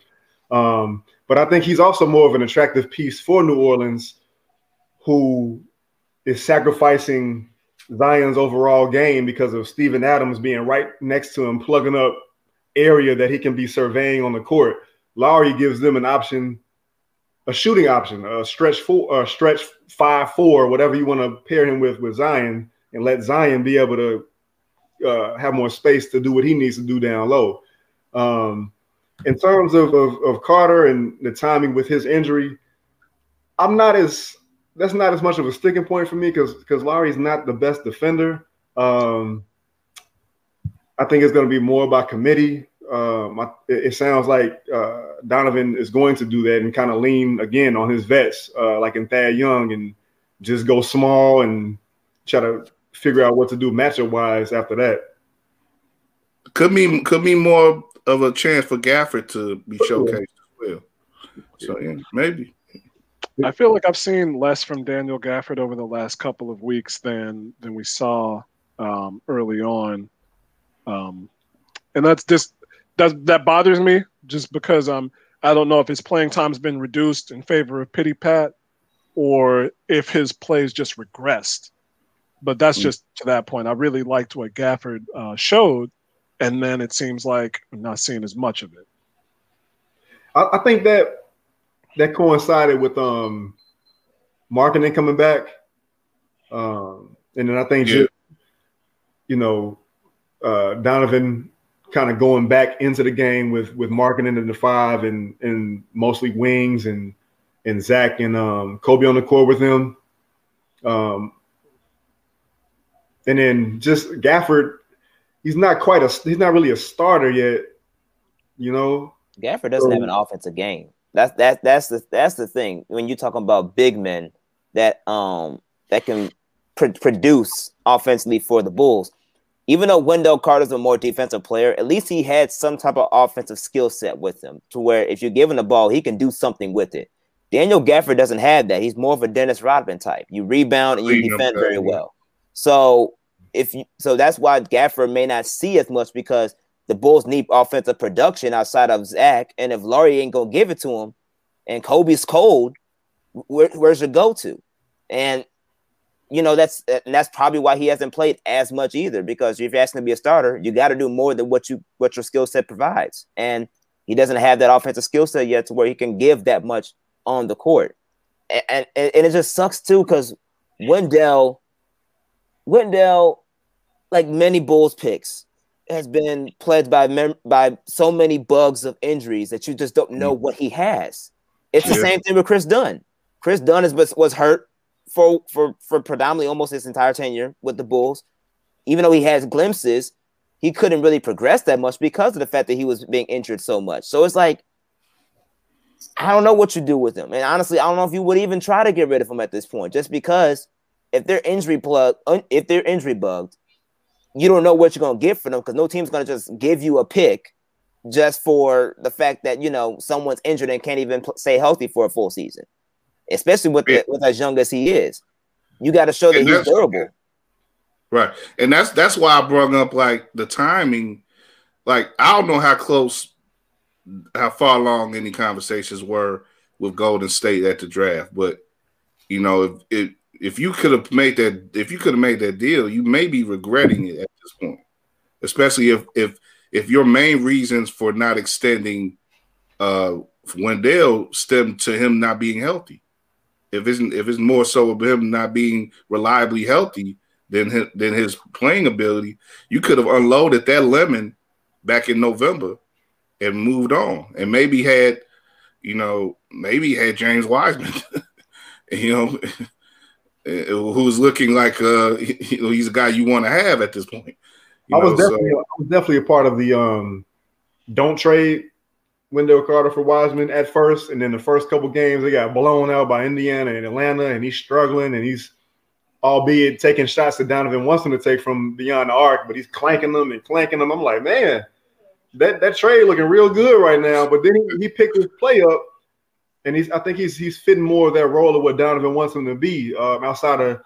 Um, but I think he's also more of an attractive piece for New Orleans, who is sacrificing Zion's overall game because of Steven Adams being right next to him, plugging up area that he can be surveying on the court. Lauri gives them an option a shooting option, a stretch four, a stretch five four, whatever you want to pair him with with Zion, and let Zion be able to uh, have more space to do what he needs to do down low. Um, in terms of, of, of Carter and the timing with his injury, I'm not as that's not as much of a sticking point for me because because Lauri's not the best defender. Um, I think it's going to be more by committee. Um, I, it sounds like uh, Donovan is going to do that and kind of lean again on his vets, uh, like in Thad Young, and just go small and try to figure out what to do matchup wise after that. Could be could be more of a chance for Gafford to be showcased as well. So yeah, maybe. I feel like I've seen less from Daniel Gafford over the last couple of weeks than than we saw um, early on, um, and that's just that that bothers me just because um I don't know if his playing time's been reduced in favor of Pity Pat or if his plays just regressed. But that's mm-hmm. just to that point. I really liked what Gafford uh, showed, and then it seems like I'm not seeing as much of it. I, I think that that coincided with um Markkanen coming back, um, and then I think yeah. just, you know uh, Donovan kind of going back into the game with with Markkanen in the five and and mostly wings and and Zach and um, Coby on the court with him. Um, and then just Gafford, he's not quite a he's not really a starter yet, you know. Gafford doesn't so, have an offensive game. That's that that's the that's the thing when you're talking about big men that um that can pr- produce offensively for the Bulls even though Wendell Carter's a more defensive player, at least he had some type of offensive skill set with him to where if you're giving the ball, he can do something with it. Daniel Gafford doesn't have that. He's more of a Dennis Rodman type. You rebound and you defend very well. So if you so that's why Gafford may not see as much because the Bulls need offensive production outside of Zach. And if Lauri ain't gonna give it to him and Coby's cold, where, where's your go-to? And you know that's uh, and that's probably why he hasn't played as much either. Because if you're asking to be a starter, you got to do more than what you what your skill set provides, and he doesn't have that offensive skill set yet to where he can give that much on the court. And and, and it just sucks too because Wendell, Wendell, like many Bulls picks, has been plagued by mem- by so many bugs of injuries that you just don't know mm-hmm. what he has. It's the same thing with Kris Dunn. Kris Dunn is, was hurt for for for predominantly almost his entire tenure with the Bulls. Even though he has glimpses, he couldn't really progress that much because of the fact that he was being injured so much. So it's like I don't know what you do with him. And honestly, I don't know if you would even try to get rid of him at this point, just because if they're injury plug, uh, if they're injury bugged, you don't know what you're gonna get for them because no team's gonna just give you a pick just for the fact that you know someone's injured and can't even stay healthy for a full season especially with, the, with as young as he is. You got to show that he's durable. Right, and that's that's why I brought up like the timing. Like I don't know how close, how far along any conversations were with Golden State at the draft, but you know if if, if you could have made that if you could have made that deal, you may be regretting it at this point, especially if if if your main reasons for not extending uh Wendell stem to him not being healthy. If it's if it's more so of him not being reliably healthy than his, than his playing ability, you could have unloaded that lemon back in November and moved on, and maybe had you know maybe had James Wiseman, <laughs> you know, <laughs> who's looking like uh <laughs> you know he's a guy you want to have at this point. I was know, definitely so. I was definitely a part of the um don't trade Wendell Carter for Wiseman at first, and then the first couple games they got blown out by Indiana and Atlanta, and he's struggling, and he's albeit taking shots that Donovan wants him to take from beyond the arc, but he's clanking them and clanking them. I'm like, man, that that trade looking real good right now. But then he, he picked his play up, and he's I think he's he's fitting more of that role of what Donovan wants him to be um, outside of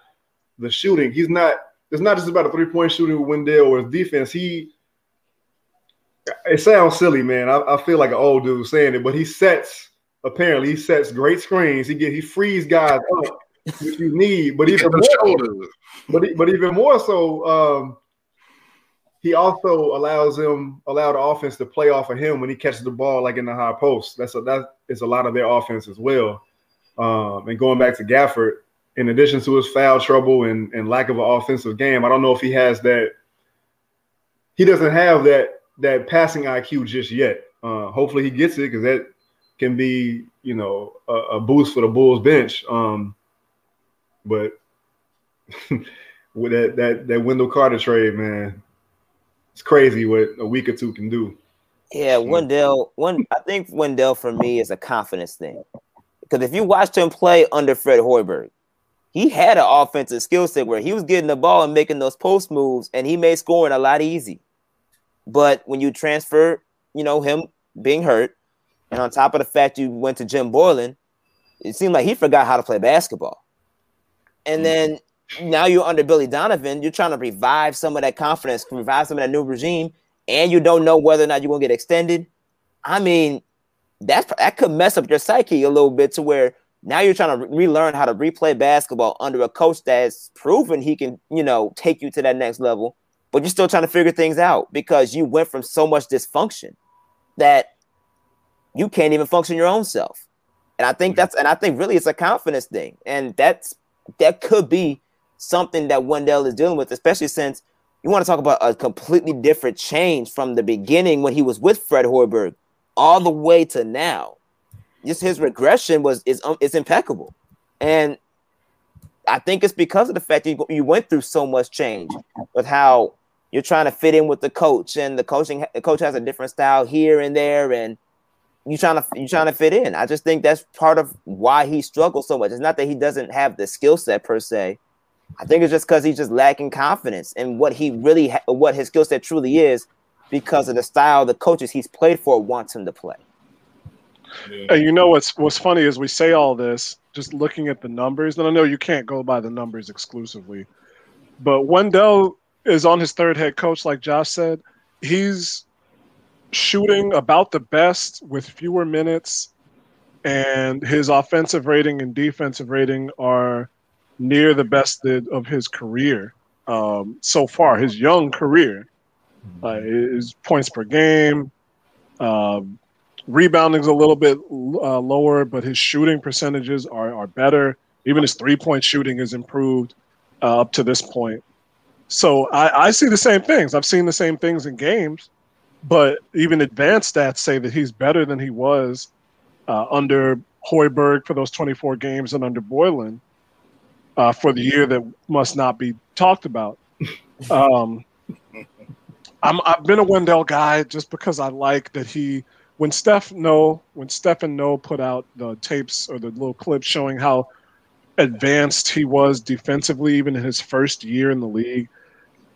the shooting. He's not. It's not just about a three point shooting with Wendell or his defense. He it sounds silly, man. I, I, feel like an old dude saying it, but he sets apparently he sets great screens. He get he frees guys up, which you need. But even more, but but even more so, um, he also allows him allow the offense to play off of him when he catches the ball like in the high post. That's a that is a lot of their offense as well. Um, and going back to Gafford, in addition to his foul trouble and, and lack of an offensive game, I don't know if he has that. He doesn't have that that passing IQ just yet. Uh, hopefully he gets it because that can be, you know, a, a, boost for the Bulls bench. Um, but <laughs> with that that that Wendell Carter trade, man, it's crazy what a week or two can do. Yeah, Wendell. One, I think Wendell for me is a confidence thing because if you watched him play under Fred Hoiberg, he had an offensive skill set where he was getting the ball and making those post moves, and he made scoring a lot easy. But when you transfer, you know, him being hurt, and on top of the fact you went to Jim Boylen, it seemed like he forgot how to play basketball. And mm. then now you're under Billy Donovan, you're trying to revive some of that confidence, revive some of that new regime, and you don't know whether or not you're gonna get extended. I mean, that's that could mess up your psyche a little bit to where now you're trying to relearn how to replay basketball under a coach that's proven he can, you know, take you to that next level but you're still trying to figure things out because you went from so much dysfunction that you can't even function your own self. And I think that's and I think really it's a confidence thing. And that's that could be something that Wendell is dealing with, especially since you want to talk about a completely different change from the beginning when he was with Fred Hoiberg all the way to now. Just his regression was is um, is impeccable. And I think it's because of the fact that you, you went through so much change with how you're trying to fit in with the coach, and the coaching the coach has a different style here and there, and you trying to you trying to fit in. I just think that's part of why he struggles so much. It's not that he doesn't have the skill set per se. I think it's just because he's just lacking confidence in what he really ha- what his skill set truly is, because of the style the coaches he's played for wants him to play. And you know what's what's funny is we say all this just looking at the numbers, and I know you can't go by the numbers exclusively, but Wendell is on his third head coach, like Josh said. He's shooting about the best with fewer minutes, and his offensive rating and defensive rating are near the best of his career um, so far, his young career. Uh, his points per game, uh, rebounding's a little bit uh, lower, but his shooting percentages are, are better. Even his three point shooting is improved uh, up to this point. So I, I see the same things. I've seen the same things in games, but even advanced stats say that he's better than he was uh, under Hoiberg for those 24 games and under Boylen uh, for the year that must not be talked about. <laughs> Um, I'm, I've been a Wendell guy just because I like that he when Steph Noh when Stephen Noh put out the tapes or the little clips showing how advanced he was defensively, even in his first year in the league,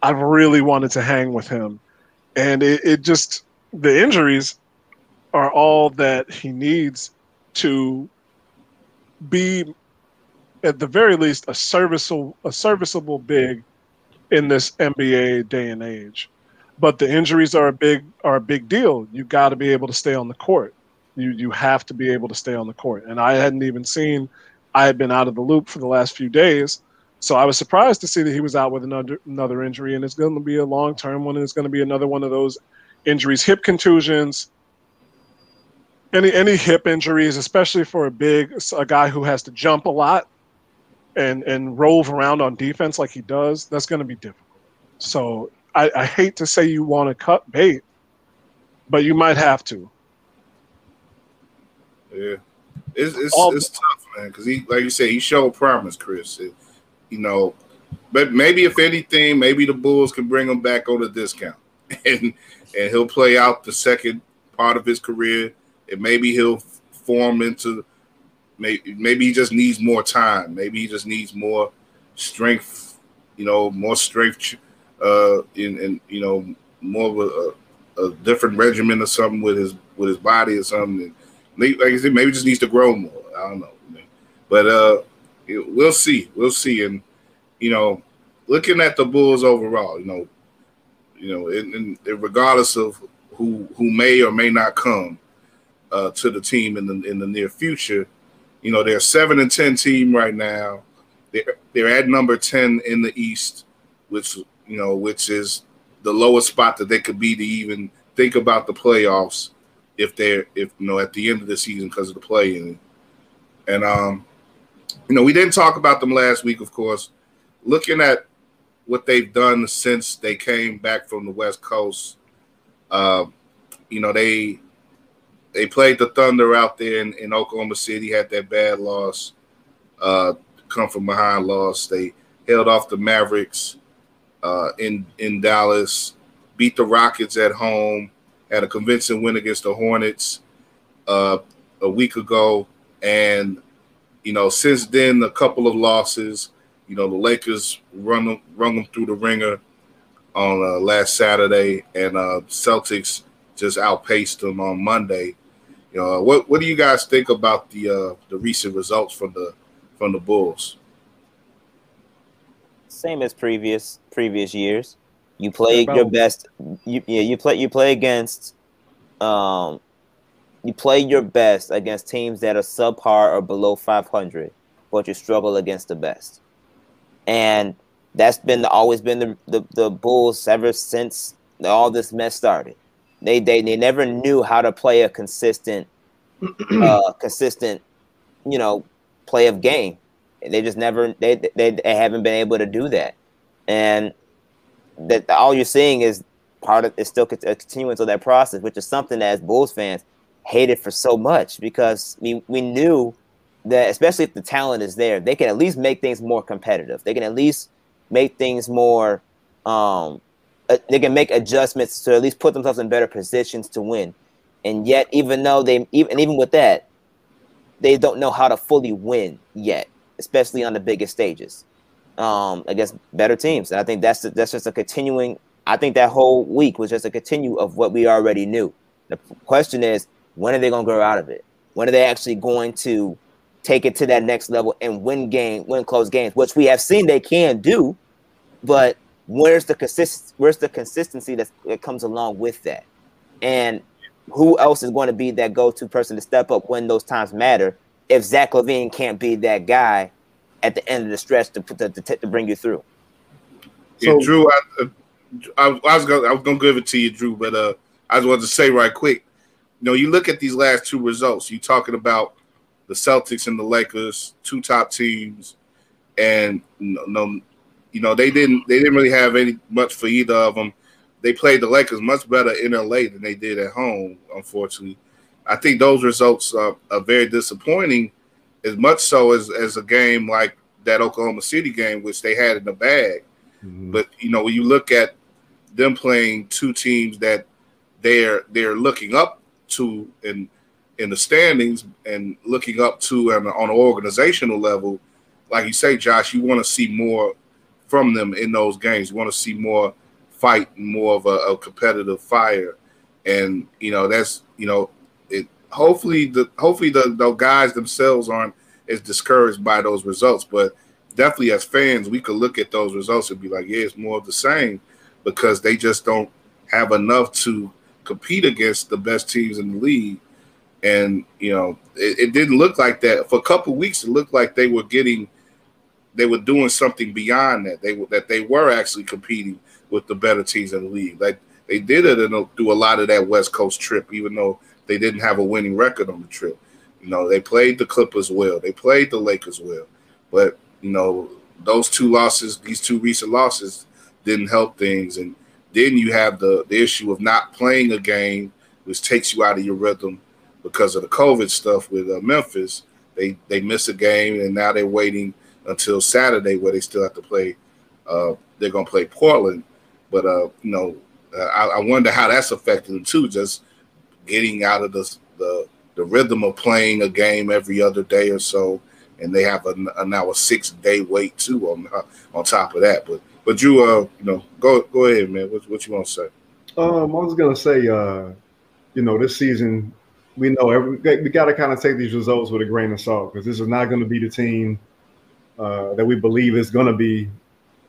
I really wanted to hang with him. And it, it just, the injuries are all that he needs to be, at the very least, a serviceable, a serviceable big in this NBA day and age. But the injuries are a big are a big deal. You got to be able to stay on the court. You you have to be able to stay on the court. And I hadn't even seen. I had been out of the loop for the last few days, so I was surprised to see that he was out with another another injury, and it's going to be a long term one. And it's going to be another one of those injuries, hip contusions, any any hip injuries, especially for a big a guy who has to jump a lot and and rove around on defense like he does, that's going to be difficult. So I, I hate to say you want to cut bait, but you might have to. Yeah, it's it's, All, it's tough, man. Because he, like you said, he showed promise, Chris. It, you know, but maybe if anything, maybe the Bulls can bring him back on a discount, <laughs> and and he'll play out the second part of his career, and maybe he'll form into maybe maybe he just needs more time. Maybe he just needs more strength. You know, more strength. Uh, in and you know more of a, a, different regimen or something with his with his body or something. And like I said, maybe just needs to grow more. I don't know, but uh, we'll see. We'll see. And you know, looking at the Bulls overall, you know, you know, and, and regardless of who who may or may not come uh, to the team in the in the near future, you know, they're seven and ten team right now. They're they're at number ten in the East, which you know, which is the lowest spot that they could be to even think about the playoffs if they're if you know at the end of the season because of the play in. And um, you know, we didn't talk about them last week, of course. Looking at what they've done since they came back from the West Coast, uh, you know, they they played the Thunder out there in, in Oklahoma City, had that bad loss, uh, come from behind loss. They held off the Mavericks uh, in in Dallas, beat the Rockets at home, had a convincing win against the Hornets uh, a week ago, and you know since then a couple of losses. You know the Lakers run them run them through the ringer on uh, last Saturday, and uh, Celtics just outpaced them on Monday. You know, what what do you guys think about the uh, the recent results from the from the Bulls? Same as previous previous years. You play your best. You yeah, you play you play against, um, you play your best against teams that are subpar or below 500, but you struggle against the best, and that's been always been the the, the Bulls ever since all this mess started. They they they never knew how to play a consistent, <clears throat> uh, consistent, you know, play of game. They just never they, they they haven't been able to do that, and that all you're seeing is part of it's still a continuance of that process, which is something that as Bulls fans hated for so much because we we knew that especially if the talent is there, they can at least make things more competitive. They can at least make things more um, they can make adjustments to at least put themselves in better positions to win. And yet, even though they even even with that, they don't know how to fully win yet, especially on the biggest stages. Um, against better teams, and I think that's that's just a continuing. I think that whole week was just a continue of what we already knew. The question is, when are they going to grow out of it? When are they actually going to take it to that next level and win game, win close games, which we have seen they can do, but where's the consist where's the consistency that comes along with that and who else is going to be that go-to person to step up when those times matter if zach LaVine can't be that guy at the end of the stretch to put the, to, to bring you through yeah, so, drew I, uh, I, I, was gonna i was gonna give it to you drew but uh i just wanted to say right quick you know you look at these last two results you're talking about the celtics and the lakers two top teams and you know, you know, they didn't they didn't really have any much for either of them. They played the Lakers much better in LA than they did at home. Unfortunately, I think those results are, are very disappointing. As much so as as a game like that Oklahoma City game, which they had in the bag. Mm-hmm. But you know, when you look at them playing two teams that they're they're looking up to in in the standings and looking up to on, on an organizational level, like you say, Josh, you want to see more from them in those games. You want to see more fight, more of a, a competitive fire, and you know that's you know it. Hopefully the hopefully the, the guys themselves aren't as discouraged by those results, but definitely as fans, we could look at those results and be like, yeah, it's more of the same because they just don't have enough to compete against the best teams in the league. And you know, it, it didn't look like that for a couple weeks. It looked like they were getting, they were doing something beyond that. They that they were actually competing with the better teams in the league. Like they did it and do a lot of that West Coast trip, even though they didn't have a winning record on the trip. You know, they played the Clippers well, they played the Lakers well, but you know, those two losses, these two recent losses, didn't help things. And then you have the, the issue of not playing a game, which takes you out of your rhythm because of the COVID stuff with uh, Memphis. They they miss a game, and now they're waiting until Saturday where they still have to play. Uh, they're gonna play Portland, but uh, you know, I, I, wonder how that's affecting them too. Just getting out of the, the the rhythm of playing a game every other day or so, and they have a, a now a six day wait too on uh, on top of that. But but you uh you know go go ahead, man. What what you want to say? Um, I was gonna say uh, you know, this season we know every, we got to kind of take these results with a grain of salt because this is not going to be the team uh, that we believe is going to be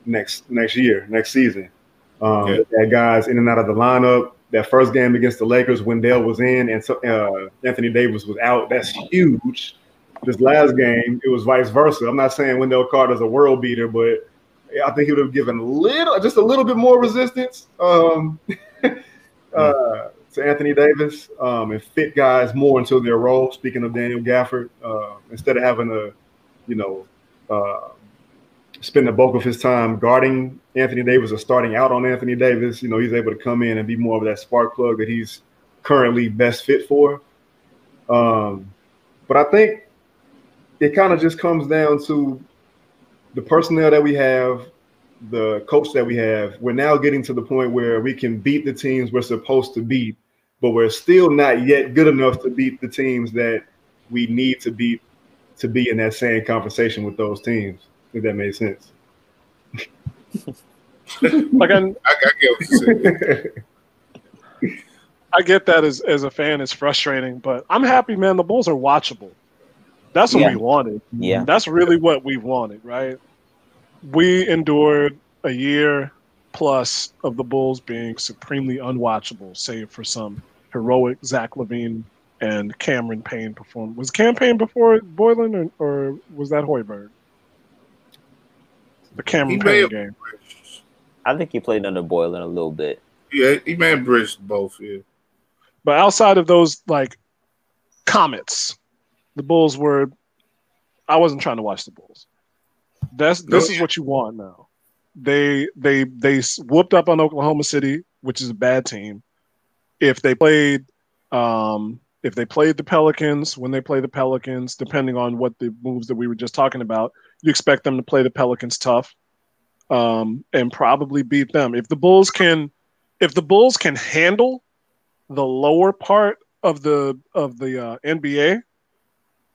next next year, next season. Um, yeah. That guys in and out of the lineup. That first game against the Lakers, Wendell was in and uh, Anthony Davis was out. That's huge. This last game, it was vice versa. I'm not saying Wendell Carter's a world beater, but I think he would have given a little, just a little bit more resistance um, <laughs> uh, to Anthony Davis um, and fit guys more into their role. Speaking of Daniel Gafford, uh, instead of having to, you know, uh, spend the bulk of his time guarding Anthony Davis or starting out on Anthony Davis, you know, he's able to come in and be more of that spark plug that he's currently best fit for. Um, but I think it kind of just comes down to the personnel that we have, the coach that we have. We're now getting to the point where we can beat the teams we're supposed to beat, but we're still not yet good enough to beat the teams that we need to beat to be in that same conversation with those teams. If that makes sense. like I'm, <laughs> I, I get what you're saying. I get that as, as a fan, it's frustrating, but I'm happy, man. The Bulls are watchable. That's what yeah. we wanted. Yeah. That's really what we wanted, right? We endured a year plus of the Bulls being supremely unwatchable, save for some heroic Zach LaVine and Cameron Payne perform. Was Cam Payne before Boylen or, or was that Hoiberg? The Cameron Payne game. I think he played under Boylen a little bit. Yeah, he may have bridged both. Yeah, but outside of those like comets, the Bulls were. I wasn't trying to watch the Bulls. That's this is what you want now. They they they whooped up on Oklahoma City, which is a bad team. If they played, um, if they played the Pelicans when they play the Pelicans, depending on what the moves that we were just talking about, you expect them to play the Pelicans tough, um, and probably beat them. If the Bulls can, if the Bulls can handle the lower part of the of the uh, NBA,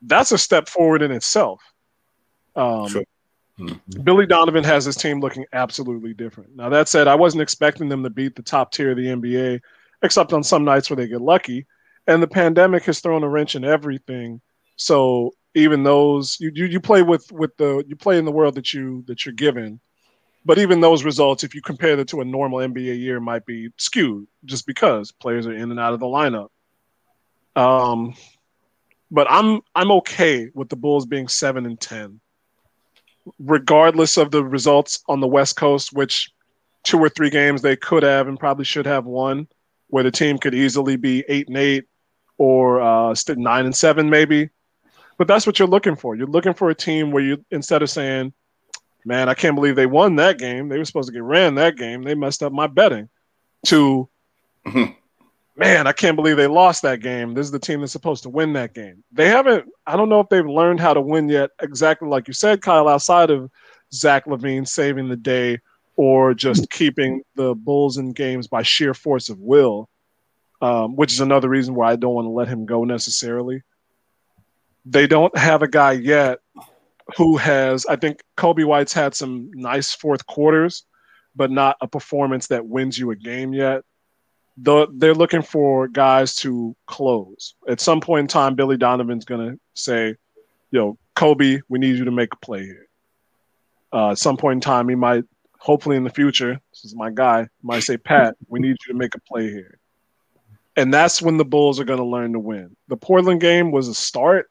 that's a step forward in itself. Um, sure. mm-hmm. Billy Donovan has his team looking absolutely different. Now that said, I wasn't expecting them to beat the top tier of the NBA, except on some nights where they get lucky. And the pandemic has thrown a wrench in everything. So even those you, you you play with with the you play in the world that you that you're given. But even those results, if you compare them to a normal NBA year, might be skewed just because players are in and out of the lineup. Um, but I'm I'm okay with the Bulls being seven and ten, regardless of the results on the West Coast, which two or three games they could have and probably should have won, where the team could easily be eight and eight or uh, nine and seven maybe. But that's what you're looking for. You're looking for a team where you instead of saying, "Man, I can't believe they won that game. They were supposed to get ran that game. They messed up my betting." To mm-hmm man, I can't believe they lost that game. This is the team that's supposed to win that game. They haven't, I don't know if they've learned how to win yet, exactly like you said, Kyle, outside of Zach LaVine saving the day or just keeping the Bulls in games by sheer force of will, um, which is another reason why I don't want to let him go necessarily. They don't have a guy yet who has, I think Coby White's had some nice fourth quarters, but not a performance that wins you a game yet the, they're looking for guys to close. At some point in time, Billy Donovan's going to say, "Yo, Coby, we need you to make a play here." Uh, at some point in time, he might, hopefully in the future, this is my guy, might say, Pat, we need you to make a play here. And that's when the Bulls are going to learn to win. The Portland game was a start,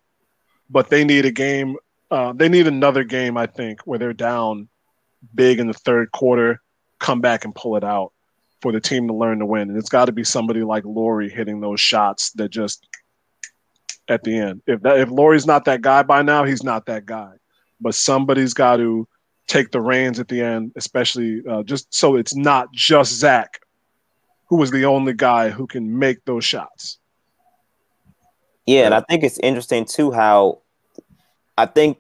but they need a game. Uh, they need another game, I think, where they're down big in the third quarter, come back and pull it out for the team to learn to win. And it's got to be somebody like Lauri hitting those shots that just at the end. If that if Lauri's not that guy by now, he's not that guy. But somebody's got to take the reins at the end, especially uh, just so it's not just Zach, who was the only guy who can make those shots. Yeah, and I think it's interesting too how I think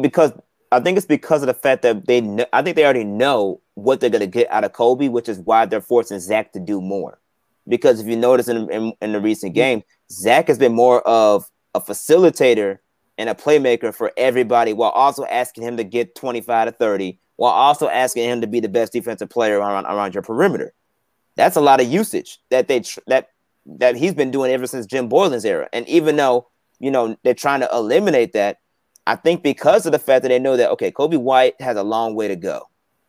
because I think it's because of the fact that they know, I think they already know what they're going to get out of Coby, which is why they're forcing Zach to do more. Because if you notice in, in, in the recent game, Zach has been more of a facilitator and a playmaker for everybody while also asking him to get 25 to 30, while also asking him to be the best defensive player around, around your perimeter. That's a lot of usage that they that that he's been doing ever since Jim Boylen's era. And even though, you know, they're trying to eliminate that, I think because of the fact that they know that okay, Coby White has a long way to go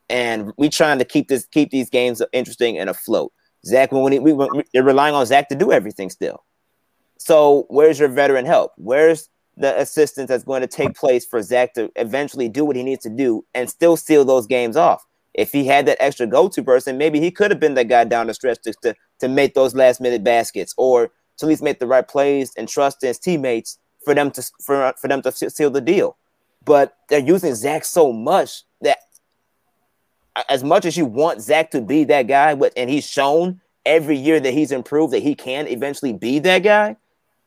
and we trying to keep this keep these games interesting and afloat. Zach, when we, we they're relying on Zach to do everything still. So where's your veteran help? Where's the assistance that's going to take place for Zach to eventually do what he needs to do and still seal those games off? If he had that extra go-to person, maybe he could have been that guy down the stretch to, to, to make those last minute baskets or to at least make the right plays and trust his teammates for them to for, for them to seal the deal. But they're using Zach so much that as much as you want Zach to be that guy, and he's shown every year that he's improved that he can eventually be that guy.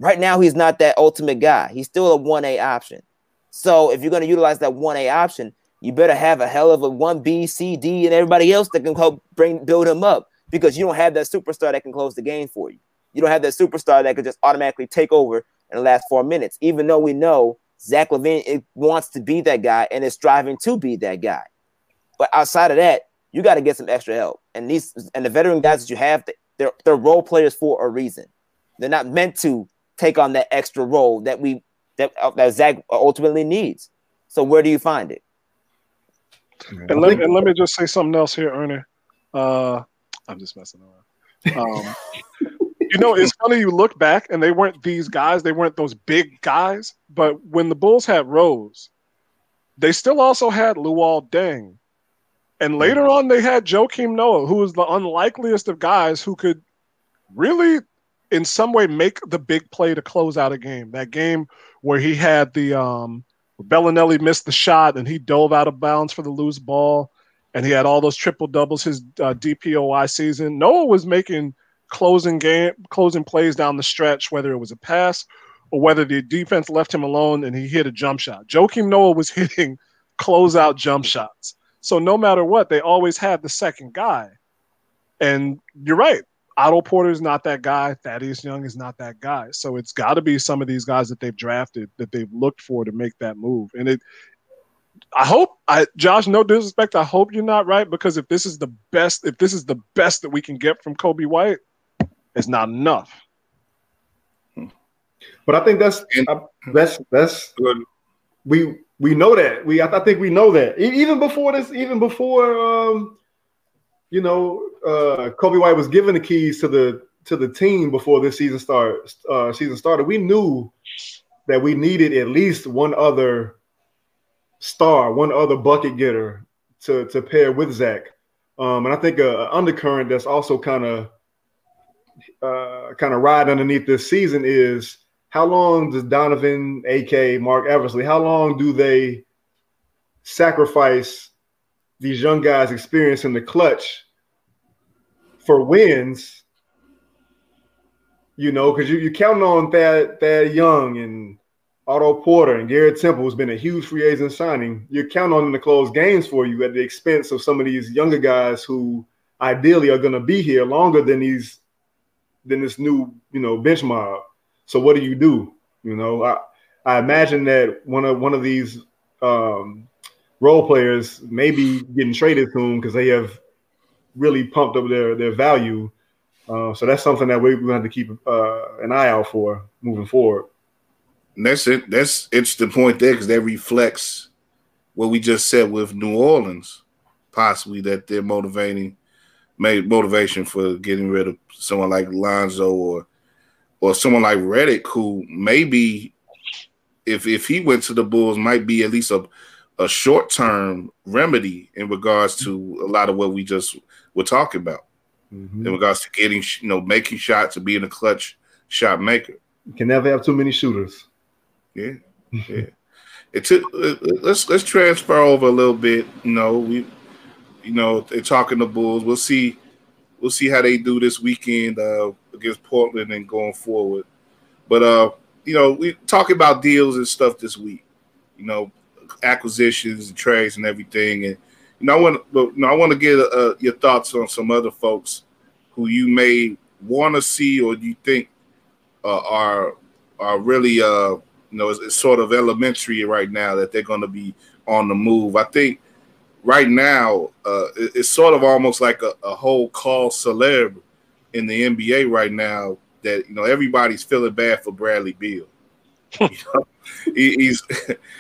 Right now, he's not that ultimate guy. He's still a 1A option. So if you're going to utilize that 1A option, you better have a hell of a 1B, C, D, and everybody else that can help bring build him up because you don't have that superstar that can close the game for you. You don't have that superstar that could just automatically take over in the last four minutes, even though we know Zach LaVine wants to be that guy and is striving to be that guy. But outside of that, you got to get some extra help. And these and the veteran guys that you have, they're they're role players for a reason. They're not meant to take on that extra role that we that uh, that Zach ultimately needs. So where do you find it? And let, and let me just say something else here, Ernie. Uh, I'm just messing around. <laughs> Um, you know, it's funny you look back and they weren't these guys, they weren't those big guys. But when the Bulls had Rose, they still also had Luol Deng, and later on, they had Joakim Noah, who was the unlikeliest of guys who could really, in some way, make the big play to close out a game. That game where he had the um, Belinelli missed the shot and he dove out of bounds for the loose ball, and he had all those triple doubles his uh, DPOY season. Noah was making closing game, closing plays down the stretch, whether it was a pass or whether the defense left him alone and he hit a jump shot. Joakim Noah was <laughs> hitting closeout jump shots. So no matter what, they always had the second guy. And you're right. Otto Porter is not that guy. Thaddeus Young is not that guy. So it's got to be some of these guys that they've drafted that they've looked for to make that move. And it, I hope, I Josh, no disrespect, I hope you're not right because if this is the best, if this is the best that we can get from Coby White, it's not enough. But I think that's that's that's good. We we know that. We I, think we know that even before this, even before um, you know, uh, Coby White was given the keys to the to the team before this season start uh, season started. We knew that we needed at least one other star, one other bucket getter to to pair with Zach. Um, and I think a, a undercurrent that's also kind of uh, kind of ride underneath this season is how long does Donovan, AK, Marc Eversley, how long do they sacrifice these young guys' experience in the clutch for wins? You know, because you, you count on Thad, that Young and Otto Porter and Garrett Temple who's been a huge free agent signing. You're counting on them to close games for you at the expense of some of these younger guys who ideally are going to be here longer than these than this new you know bench mob. So what do you do? You know, I, I imagine that one of one of these um, role players may be getting traded soon because they have really pumped up their their value. Uh, so that's something that we're going to have to keep uh, an eye out for moving forward. And that's it. That's it's the point there because that reflects what we just said with New Orleans, possibly that they're motivating, made motivation for getting rid of someone like Lonzo or or someone like Redick, who maybe if if he went to the Bulls, might be at least a a short term remedy in regards to a lot of what we just were talking about mm-hmm. in regards to getting you know making shots and being a clutch shot maker. You can never have too many shooters. Yeah, yeah. it took. Uh, let's let's transfer over a little bit. You know, we, you know, they're talking the Bulls. We'll see. We'll see how they do this weekend uh, against Portland and going forward. But uh, you know, we talking about deals and stuff this week. You know, acquisitions and trades and everything. And you know, I want, you know, I want to get uh, your thoughts on some other folks who you may want to see or you think uh, are are really uh you know it's, it's, sort of elementary right now that they're going to be on the move. I think right now uh, it, it's sort of almost like a, a whole call celeb in the NBA right now that you know everybody's feeling bad for Bradley Beal. <laughs> you know? he, he's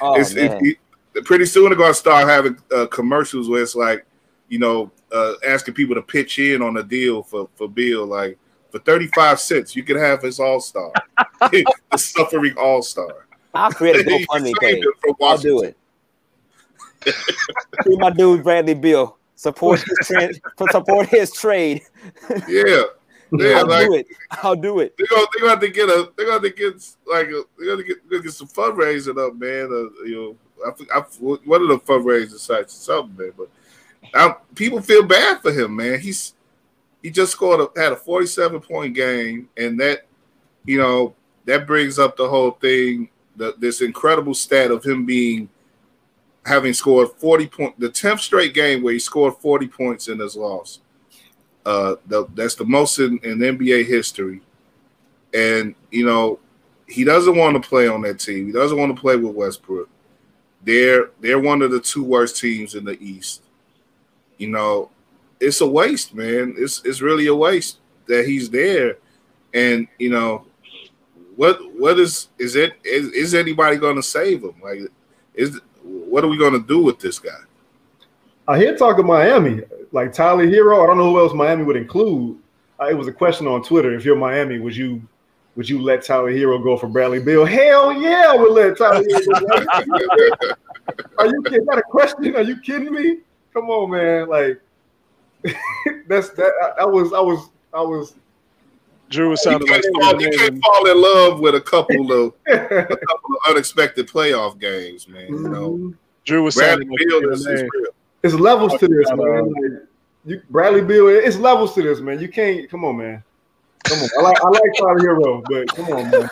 oh, it's, he, pretty soon they're going to start having uh, commercials where it's like you know uh, asking people to pitch in on a deal for for Beal like for 35 cents, you can have his all star, <laughs> <laughs> the suffering all star. I'll create a GoFundMe page. I'll do it. <laughs> my dude Bradley Beal support his <laughs> trade. support his trade. Yeah. <laughs> Yeah, I'll like, do it. I'll do it. They're gonna, they're gonna have to get a. They're gonna get like a, they're gonna get, they're gonna get some fundraising up, man. Uh, you know, I, I, one of the fundraising sites or something, man. But I, people feel bad for him, man. He's he just scored a, had a 47 point game, and that you know that brings up the whole thing. The, this incredible stat of him being having scored 40 points, the 10th straight game where he scored 40 points in his loss. Uh, the, that's the most in, in NBA history. And you know, he doesn't want to play on that team. He doesn't want to play with Westbrook. They're they're one of the two worst teams in the East. You know, it's a waste, man. It's it's really a waste that he's there, and you know, what what is is it is, is anybody going to save him? Like, is what are we going to do with this guy? I hear talk of Miami, like Tyler Herro. I don't know who else Miami would include. Uh, it was a question on Twitter. If you're Miami, would you would you let Tyler Herro go for Bradley Beal? Hell yeah, I would let Tyler Herro. <laughs> Are you kidding? Is that a question? Are you kidding me? Come on, man. Like <laughs> that's that. I, I, was. I was. I was. Drew was sounding like fall, you can't fall in love with a couple of a <laughs> couple of unexpected playoff games, man. You know, mm-hmm. Drew was Bradley like Beal is, is It's levels to this, man. Like, you, Bradley Beal, it's levels to this, man. You can't. Come on, man. Come on. I like I like Tyler Herro, but come on, man.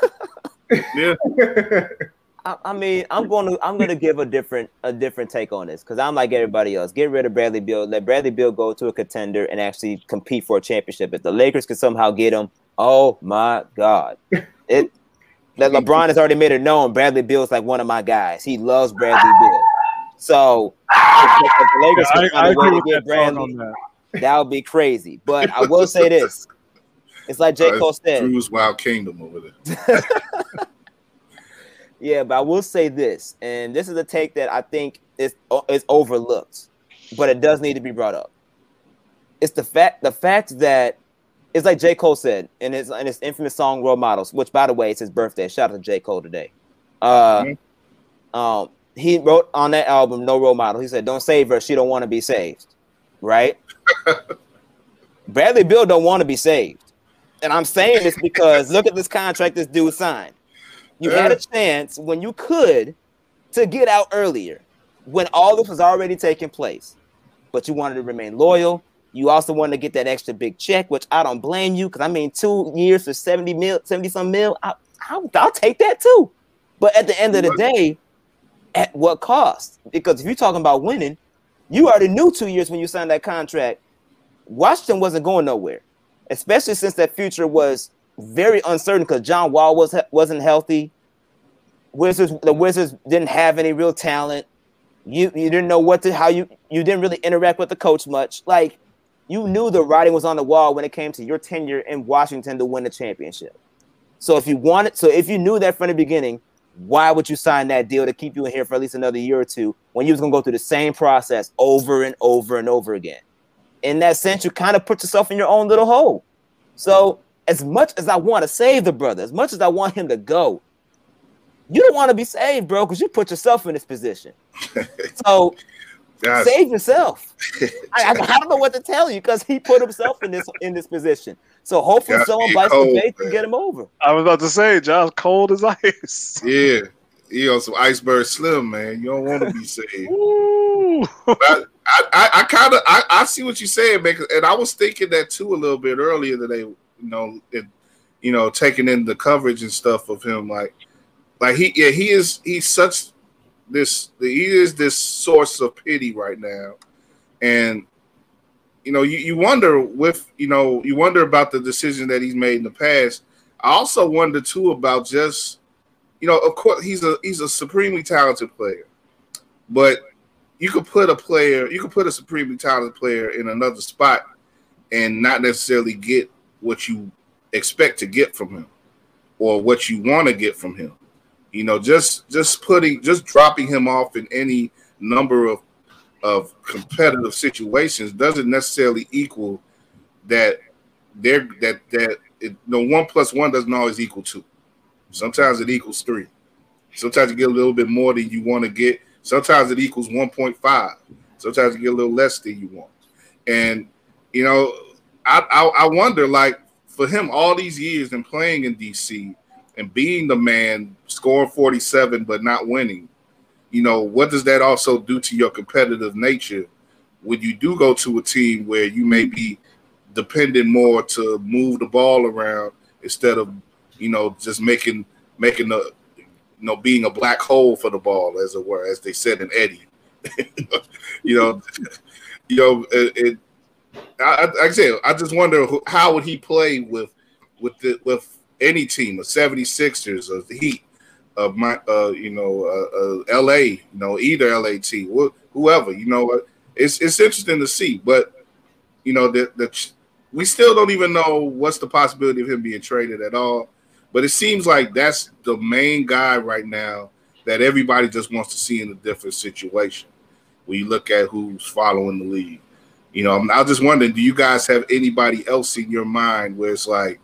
<laughs> yeah. <laughs> I, I mean, I'm going to I'm going to give a different a different take on this because I'm like everybody else. Get rid of Bradley Beal. Let Bradley Beal go to a contender and actually compete for a championship. If the Lakers could somehow get him, oh my God! It <laughs> that LeBron has already made it known. Bradley Beal is like one of my guys. He loves Bradley Beal. So if, if the Lakers yeah, can I, I agree with get Bradley, that. that would be crazy. But I will say this: it's like J. Cole said. Drew's Wild Kingdom over there. <laughs> Yeah, but I will say this, and this is a take that I think is is overlooked, but it does need to be brought up. It's the fact the fact that it's like J. Cole said in his in his infamous song Role Models, which by the way, it's his birthday. Shout out to J. Cole today. Uh mm-hmm. um he wrote on that album No Role Model. He said, Don't save her, she don't want to be saved. Right? <laughs> Bradley Beal don't want to be saved. And I'm saying this because look at this contract this dude signed. You yeah. had a chance when you could to get out earlier, when all this was already taking place, but you wanted to remain loyal. You also wanted to get that extra big check, which I don't blame you because I mean, two years for 70 mil, 70 some mil, I, I'll, I'll take that too. But at the end of the day, at what cost? Because if you're talking about winning, you already knew two years when you signed that contract, Washington wasn't going nowhere, especially since that future was very uncertain because John Wall was wasn't healthy. Wizards, the Wizards didn't have any real talent. You you didn't know what to how you you didn't really interact with the coach much. Like you knew the writing was on the wall when it came to your tenure in Washington to win the championship. So if you wanted, so if you knew that from the beginning, why would you sign that deal to keep you in here for at least another year or two when you was gonna go through the same process over and over and over again? In that sense, you kind of put yourself in your own little hole. So, as much as I want to save the brother, as much as I want him to go, you don't want to be saved, bro, because you put yourself in this position. <laughs> so save yourself. <laughs> I, I, don't know what to tell you because he put himself in this in this position. So hopefully God, someone bites the bait and get him over. I was about to say, Josh, cold as ice. Yeah. He on some iceberg slim, man. You don't want to be saved. <laughs> I, I, I kind of I, I see what you're saying, man. And I was thinking that too a little bit earlier today. You know, it, you know, taking in the coverage and stuff of him, like, like he, yeah, he is. He's such this. He is this source of pity right now, and you know, you, you wonder with you know, you wonder about the decision that he's made in the past. I also wonder too about just, you know, of course he's a he's a supremely talented player, but you could put a player, you could put a supremely talented player in another spot and not necessarily get what you expect to get from him or what you want to get from him. You know, just just putting just dropping him off in any number of of competitive situations doesn't necessarily equal that they're that that it, no one plus one doesn't always equal two. Sometimes it equals three. Sometimes you get a little bit more than you want to get. Sometimes it equals 1.5. Sometimes you get a little less than you want. And you know, I, I I wonder like for him all these years and playing in DC and being the man scoring 47 but not winning you know, what does that also do to your competitive nature when you do go to a team where you may be dependent more to move the ball around instead of, you know, just making making the you know being a black hole for the ball, as it were, as they said in Eddie. <laughs> you know, <laughs> you know, it, it I, like I said, I just wonder who, how would he play with with the, with any team, the 76ers or the Heat, of my, uh, you know, uh, uh, L.A. You know, either LAT, wh- whoever. You know, it's it's interesting to see, but you know, the the we still don't even know what's the possibility of him being traded at all. But it seems like that's the main guy right now that everybody just wants to see in a different situation. When you look at who's following the league, you know, I'm, I just wondering, do you guys have anybody else in your mind where it's like,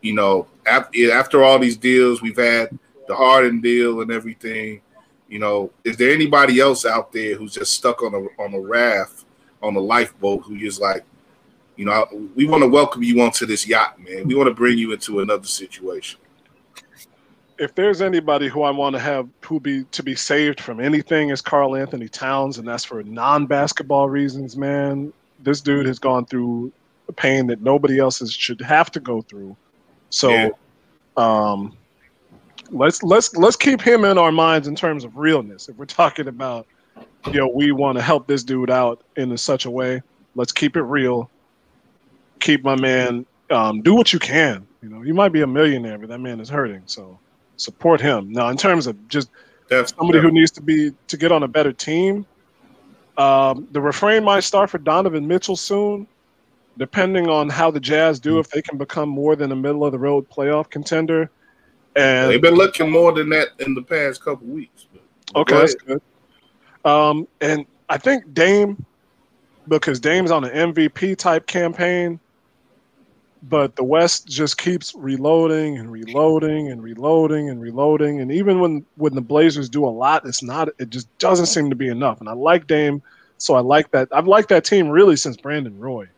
you know, after all these deals we've had, the Harden deal and everything. You know, is there anybody else out there who's just stuck on a on a raft on a lifeboat who is like, you know, we want to welcome you onto this yacht, man. We want to bring you into another situation. If there's anybody who I want to have who be to be saved from anything is Karl-Anthony Towns, and that's for non-basketball reasons, man. This dude has gone through a pain that nobody else should have to go through. So, yeah. um, let's let's let's keep him in our minds in terms of realness. If we're talking about, you know, we want to help this dude out in such a way, let's keep it real. Keep my man. Um, do what you can. You know, you might be a millionaire, but that man is hurting. So support him. Now, in terms of just somebody who needs to be to get on a better team, um, the refrain might start for Donovan Mitchell soon, depending on how the Jazz do. If they can become more than a middle of the road playoff contender, and they've been looking more than that in the past couple weeks. Okay, that's good. Um, and I think Dame, because Dame's on an MVP type campaign, but the West just keeps reloading and reloading and reloading and reloading. And even when when the Blazers do a lot, it's not. It just doesn't seem to be enough. And I like Dame, so I like that. I've liked that team really since Brandon Roy.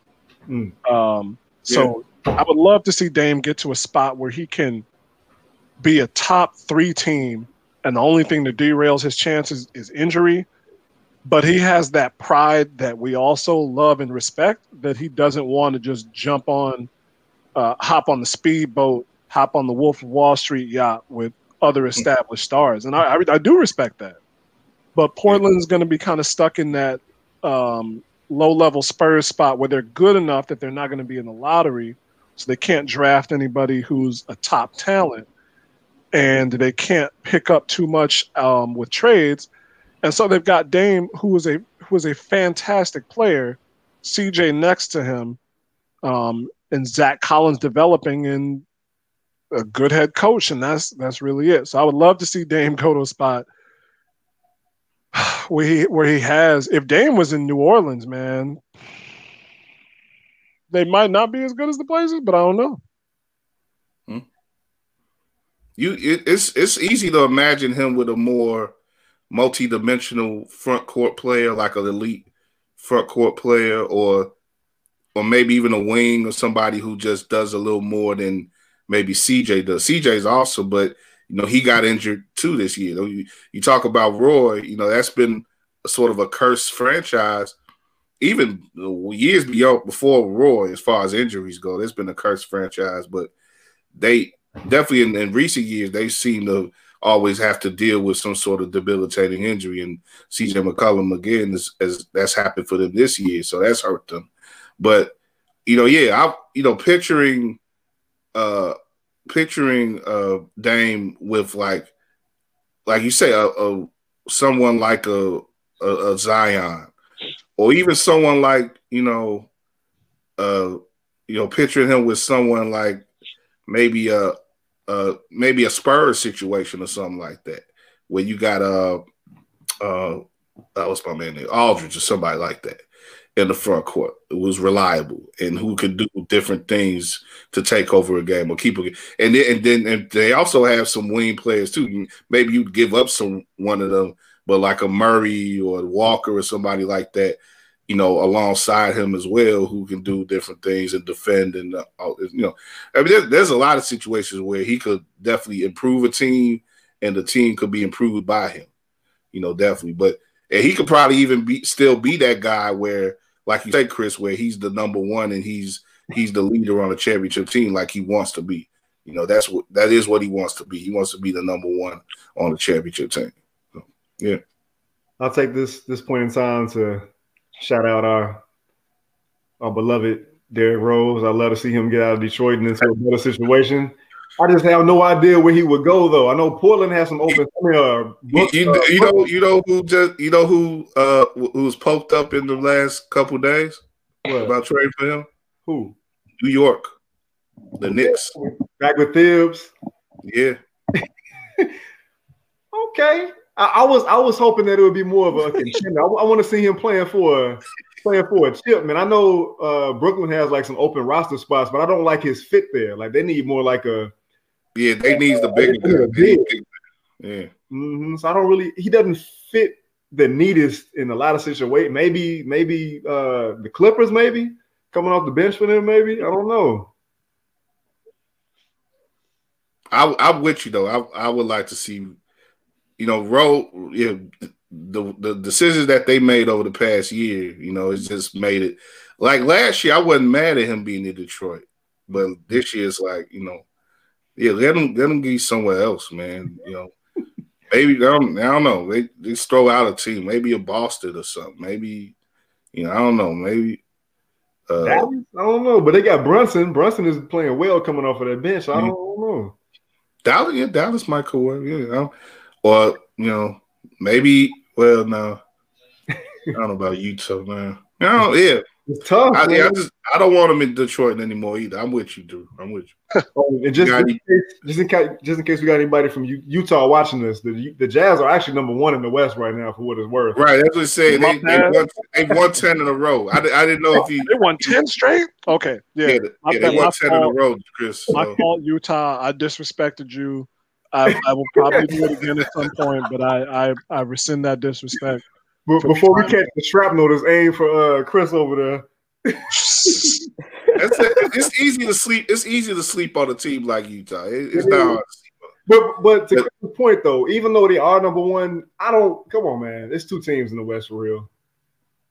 Mm. Um, so yeah. I would love to see Dame get to a spot where he can be a top three team, and the only thing that derails his chances is injury. But he has that pride that we also love and respect that he doesn't want to just jump on, uh, hop on the speedboat, hop on the Wolf of Wall Street yacht with other hmm. established stars. And I, I, I do respect that. But Portland's going to be kind of stuck in that um, low level Spurs spot where they're good enough that they're not going to be in the lottery. So they can't draft anybody who's a top talent and they can't pick up too much um, with trades. And so they've got Dame, who is a who is a fantastic player, CJ next to him, um, and Zach Collins developing. And a good head coach, and that's that's really it. So I would love to see Dame go to a spot <sighs> where he where he has. If Dame was in New Orleans, man, they might not be as good as the Blazers, but I don't know. You, it, it's it's easy to imagine him with a more multi-dimensional front court player, like an elite front court player, or or maybe even a wing or somebody who just does a little more than maybe CJ does. CJ's awesome, but you know he got injured too this year. You, you talk about Roy, you know that's been a sort of a cursed franchise even years beyond before Roy, as far as injuries go, there's been a cursed franchise, but they definitely in, in, recent years they seem to always have to deal with some sort of debilitating injury. And CJ McCollum again is as that's happened for them this year, so that's hurt them. But you know, yeah, I you know picturing uh picturing uh Dame with like like you say a, a someone like a, a, a Zion or even someone like you know, uh, you know, picturing him with someone like maybe a, uh, maybe a Spurs situation or something like that, where you got a, uh, that was my man name, Aldridge or somebody like that in the front court. It was reliable and who could do different things to take over a game or keep it. And then, and then and they also have some wing players too. Maybe you'd give up some one of them but like a Murray or Walker or somebody like that, you know, alongside him as well, who can do different things and defend and uh, you know, I mean, there's, there's a lot of situations where he could definitely improve a team, and the team could be improved by him, you know, definitely. But and he could probably even be still be that guy where, like you said, Chris, where he's the number one and he's he's the leader on a championship team, like he wants to be. You know, that's what that is what he wants to be. He wants to be the number one on the championship team. Yeah. I'll take this this point in time to shout out our our beloved Derrick Rose. I'd love to see him get out of Detroit into a better situation. I just have no idea where he would go though. I know Portland has some open. I mean, uh, book, you, uh, you, know, you know who just you know who uh who was poked up in the last couple days what? about trading for him? Who? New York, the Knicks. Back with Thibs. Yeah. <laughs> okay. I, I, was I was hoping that it would be more of a contender. I, I want to see him playing for a, playing for a chip, man. I know uh, Brooklyn has like some open roster spots, but I don't like his fit there. Like they need more like a yeah, they need the bigger big. Yeah. Mm-hmm. So I don't really he doesn't fit the neatest in a lot of situations. Maybe maybe uh, the Clippers maybe coming off the bench for them. Maybe I don't know. I, I'm with you though. I, I would like to see you know, road you know, the the decisions that they made over the past year, you know, it's just made it like last year. I wasn't mad at him being in Detroit, but this year it's like you know, yeah, let him let him get somewhere else, man. You know, maybe I don't, I don't know. They just throw out a team, maybe a Boston or something. Maybe you know, I don't know. Maybe uh, I don't know, but they got Brunson. Brunson is playing well coming off of that bench. I don't, mm-hmm. know. Dallas, yeah, Dallas might well. Yeah, you know? Or you know, maybe. Well, no, I don't know about Utah, man. No, yeah, it's tough. I, yeah, I, just I don't want him in Detroit anymore either. I'm with you, dude. I'm with you. <laughs> oh, and just, in case, just in case, just in case we got anybody from Utah watching this, the the Jazz are actually number one in the West right now for what it's worth. Right, that's what I'm saying. They, they, won, they won ten in a row. I, I didn't know if he they won ten straight. Okay, yeah, yeah, yeah they won ten fault, in a row, Chris. So. My fault, Utah. I disrespected you. I, I, will probably do it again at some point, but I I, I rescind that disrespect. But before we catch the shrapnel, there's aim for uh, Chris over there. it's, it's easy to sleep. It's easy to sleep on a team like Utah. It, it's not hard. But but to the point though, even though they are number one, I don't. Come on, man. It's two teams in the West for real.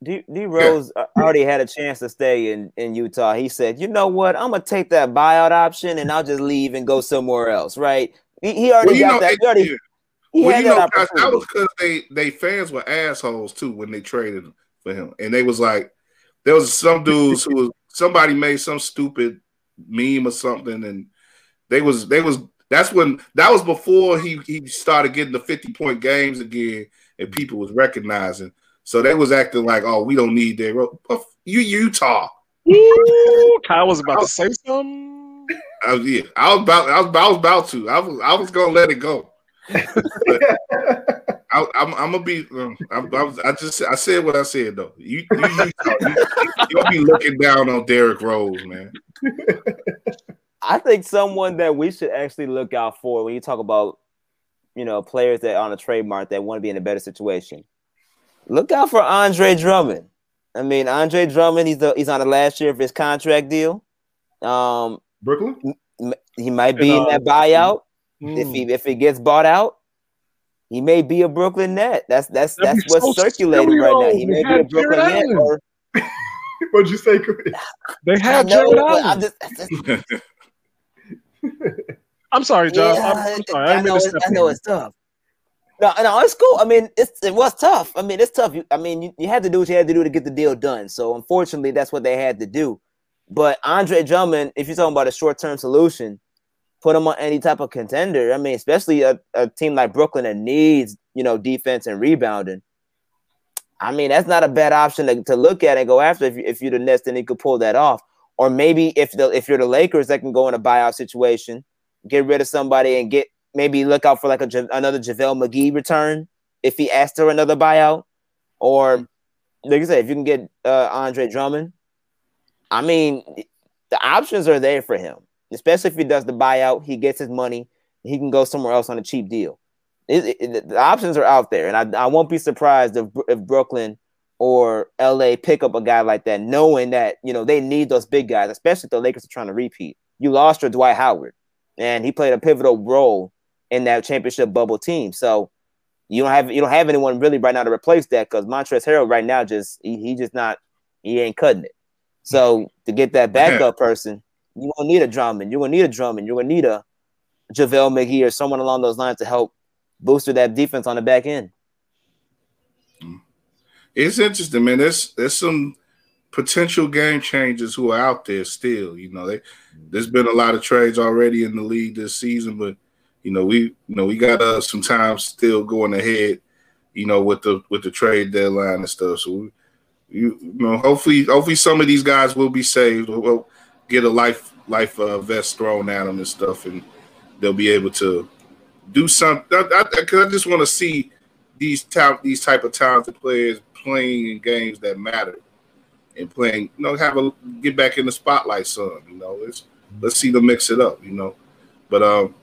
D, D Rose yeah. already had a chance to stay in, in Utah. He said, "You know what? I'm gonna take that buyout option and I'll just leave and go somewhere else." Right? He, he already well, got know, that. He already, he well, you know, that, that was because they they fans were assholes too when they traded for him, and they was like, there was some dudes who was somebody made some stupid meme or something, and they was they was that's when that was before he he started getting the fifty point games again, and people was recognizing. So they was acting like, oh, we don't need that. You Utah. Ooh, Kyle was about to oh. say something. I yeah, I was about, I was, I was about to. I was, I was gonna let it go. I, am gonna be. Um, I'm, I'm, i just, I said what I said though. You, you, you, you'll be looking down on Derrick Rose, man. I think someone that we should actually look out for when you talk about, you know, players that are on a trademark that want to be in a better situation. Look out for Andre Drummond. I mean, Andre Drummond, he's the, he's on the last year of his contract deal. Um, Brooklyn. He might be in that buyout mm. if he if he gets bought out. He may be a Brooklyn net. That's that's That'd that's what's so circulating right now. He may be a Brooklyn net. Or... <laughs> What'd you say? They have Jarrett Allen. Just, just... <laughs> I'm sorry, John. Yeah, I'm, I'm, sorry. I, I know, I know it's tough. No, no, it's cool. I mean, it's it was tough. I mean, it's tough. You, I mean, you, you had to do what you had to do to get the deal done. So unfortunately, that's what they had to do. But Andre Drummond, if you're talking about a short term solution, put him on any type of contender. I mean, especially a, a team like Brooklyn that needs you know defense and rebounding. I mean, that's not a bad option to, to look at and go after if, you, if you're the Nets, then you could pull that off. Or maybe if the if you're the Lakers, that can go in a buyout situation, get rid of somebody and get maybe look out for like a another JaVale McGee return if he asks for another buyout. Or like I said, if you can get uh, Andre Drummond, I mean, the options are there for him, especially if he does the buyout. He gets his money, he can go somewhere else on a cheap deal. It, it, the options are out there, and I, I won't be surprised if, if Brooklyn or LA pick up a guy like that, knowing that you know they need those big guys, especially if the Lakers are trying to repeat. You lost your Dwight Howard, and he played a pivotal role in that championship bubble team. So you don't have you don't have anyone really right now to replace that because Montrezl Harrell right now just he, he just not he ain't cutting it. So to get that backup person, you gonna need a Drummond. You're gonna need a Drummond. You're gonna need a JaVale McGee or someone along those lines to help booster that defense on the back end. It's interesting, man. There's there's some potential game changers who are out there still. You know, they, there's been a lot of trades already in the league this season, but you know we you know we got uh, some time still going ahead. You know, with the with the trade deadline and stuff. So we, you, know, hopefully hopefully some of these guys will be saved. We'll get a life life uh, vest thrown at them and stuff, and they'll be able to do something. Because I, I, I, just want to see these type these type of talented players playing in games that matter and playing. You know, have a get back in the spotlight, son. You know, let's let's see them mix it up. You know, but um,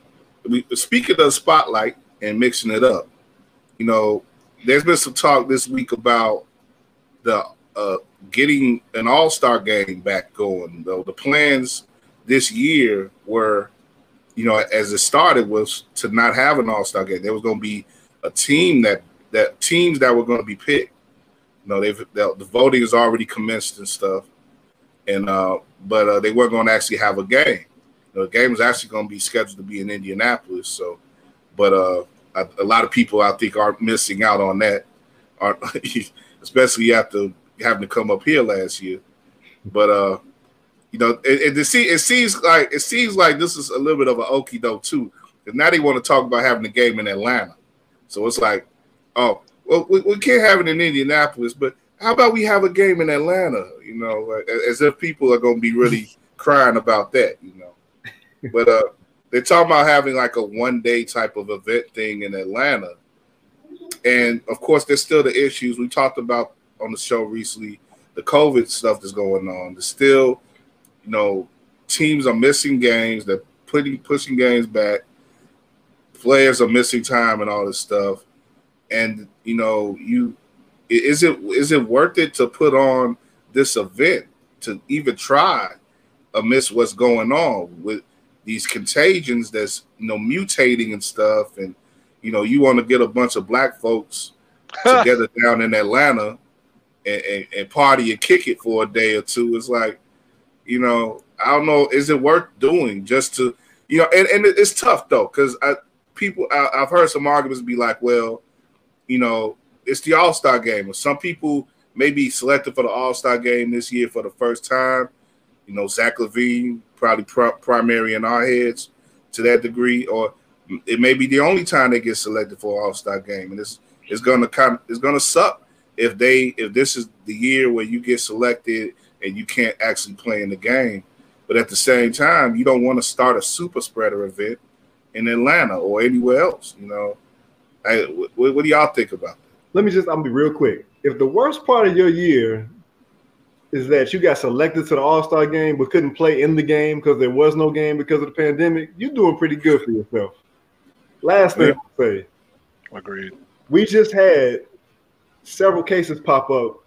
we speaking of the spotlight and mixing it up, you know, there's been some talk this week about the uh, getting an All Star game back going. Though the plans this year were you know, as it started was to not have an All Star game. There was going to be a team that that teams that were going to be picked. You know, they've the, voting has already commenced and stuff, and uh, but uh, they weren't going to actually have a game. You know, the game was actually going to be scheduled to be in Indianapolis. So, but uh, a, a lot of people I think are missing out on that, are <laughs> especially after having to come up here last year. But uh, you know, it, it, it, seems like it seems like this is a little bit of an okie doke too, because now they want to talk about having a game in Atlanta. So it's like, oh, well, we, we can't have it in Indianapolis, but how about we have a game in Atlanta? You know, as if people are going to be really <laughs> crying about that. You know, but uh, they're talking about having like a one day type of event thing in Atlanta, and of course, there's still the issues we talked about on the show recently. The COVID stuff that's going on. There's still you know, teams are missing games. They're putting pushing games back. Players are missing time and all this stuff. And you know, you is it is it worth it to put on this event to even try amidst what's going on with these contagions that's you know mutating and stuff and you know you want to get a bunch of black folks <laughs> together down in Atlanta and, and, and, party and kick it for a day or two. It's like you know, I don't know, is it worth doing just to, you know, and, and it's tough though, because I people I, have heard some arguments be like, well, you know, it's the All Star game, or some people may be selected for the All Star game this year for the first time. You know, Zach LaVine probably pr- primary in our heads to that degree, or it may be the only time they get selected for an All Star game, and it's it's gonna kind it's gonna suck if they if this is the year where you get selected and you can't actually play in the game. But at the same time, you don't want to start a super spreader event in Atlanta or anywhere else. You know, what, what do y'all think about that? Let me just, I'm gonna be real quick. If the worst part of your year is that you got selected to the All Star game but couldn't play in the game because there was no game because of the pandemic, you're doing pretty good for yourself. Last thing Yeah. I'll say, Agreed. we just had several cases pop up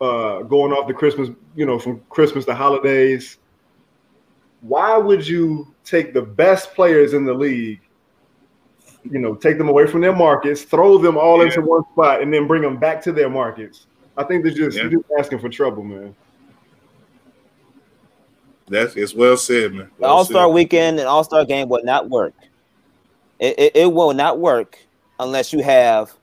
uh, going off the Christmas, you know, from Christmas to holidays. Why would you take the best players in the league, you know, take them away from their markets, throw them all Yeah. into one spot, and then bring them back to their markets? I think they're just, Yeah. you're just asking for trouble, man. That's it's well said, man. The Well All Star. Weekend and All Star Game will not work. It, it, it will not work unless you have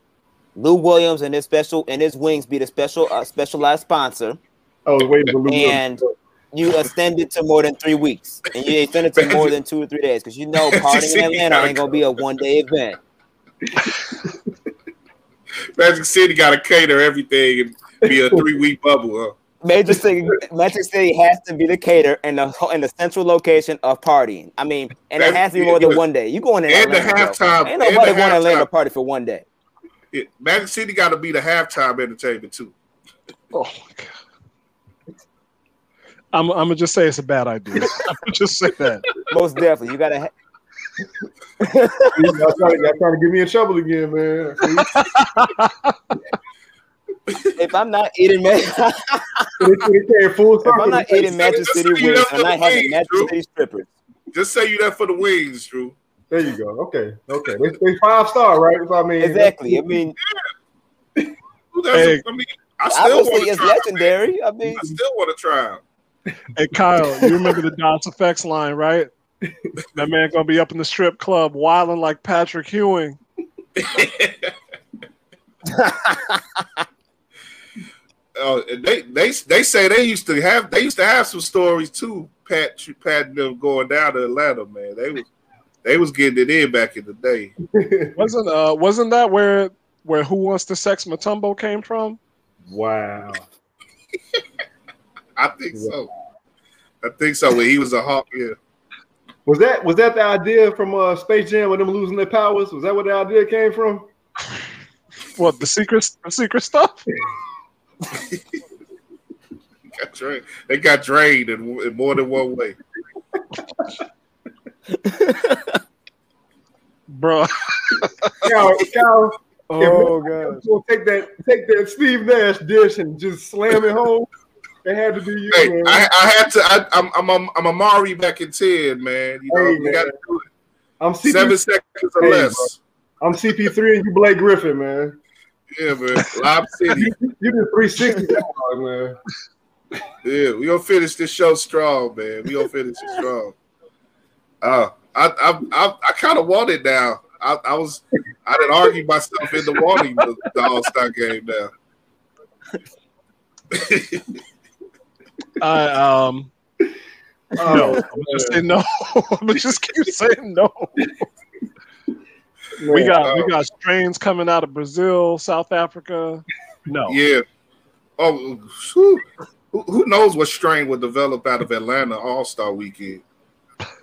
Lou Williams and his special and his wings be the special uh, specialized sponsor, I was waiting for Lou and Williams. you extend it to more than three weeks, and you extend it to more than two or three days, because you know <laughs> partying in Atlanta ain't gonna be a one day event. <laughs> Magic City got to cater everything and be a three week bubble. Huh? Major City, Magic City has to be the cater and the in the central location of partying. I mean, and it has to be more than one day. You going in And the Atlanta, bro. halftime- Ain't and nobody the going to Atlanta halftime. party for one day. It, Magic City got to be the halftime entertainment too. Oh my god. I'm, I'm gonna just say it's a bad idea. <laughs> I'm gonna just say that. Most definitely, you gotta. Ha- <laughs> y'all, trying, y'all trying to get me in trouble again, man. <laughs> if I'm not eating, ma- <laughs> if It, it came full circle. I'm not eating Magic Just City say you wings, left I'm for not the having wings, Magic City strippers. Just say you there for the wings, Drew. There you go. Okay, okay. They, they five star, right? So, I mean, Exactly. I mean, Who doesn't- Hey. I mean, I I still would say want to it's try. legendary. I mean, I still want to try. Hey Kyle, you remember the DOS effects line, right? That man gonna be up in the strip club wilding like Patrick Ewing. <laughs> <laughs> Oh, and they they they say they used to have they used to have some stories too. Pat Pat and them going down to Atlanta, man. They was they was getting it in back in the day. <laughs> Wasn't uh wasn't that where where Who Wants to Sex Mutombo came from? wow. <laughs> I think so. I think so. When he was a hawk, yeah. Was that was that the idea from uh, Space Jam with them losing their powers? Was that where the idea came from? <laughs> What the secret the secret stuff? Got drained. They got drained in, in more than one way. Bro. Cal, Cal, oh god. We'll take that take that Steve Nash dish and just slam it home. It had to be you, Hey, man. I, I had to. I, I'm I'm I'm I'm Amar'e back in ten, man. You know, Hey, you man. got to do it. I'm CP, Seven seconds or Hey, less. I'm CP3 and you Blake Griffin, man. Yeah, man. Lob City. <laughs> You did 360, man. Yeah, we gonna finish this show strong, man. We gonna finish it strong. Uh, I I I, I kind of want it now. I, I was I didn't argue myself into wanting the, the All Star game now. <laughs> I um Oh, no, I'm gonna just say no. <laughs> I'm gonna just keep saying no. We man. got we uh, got strains coming out of Brazil, South Africa. No. yeah. Oh, whew. who, who knows what strain will develop out of Atlanta All Star Weekend?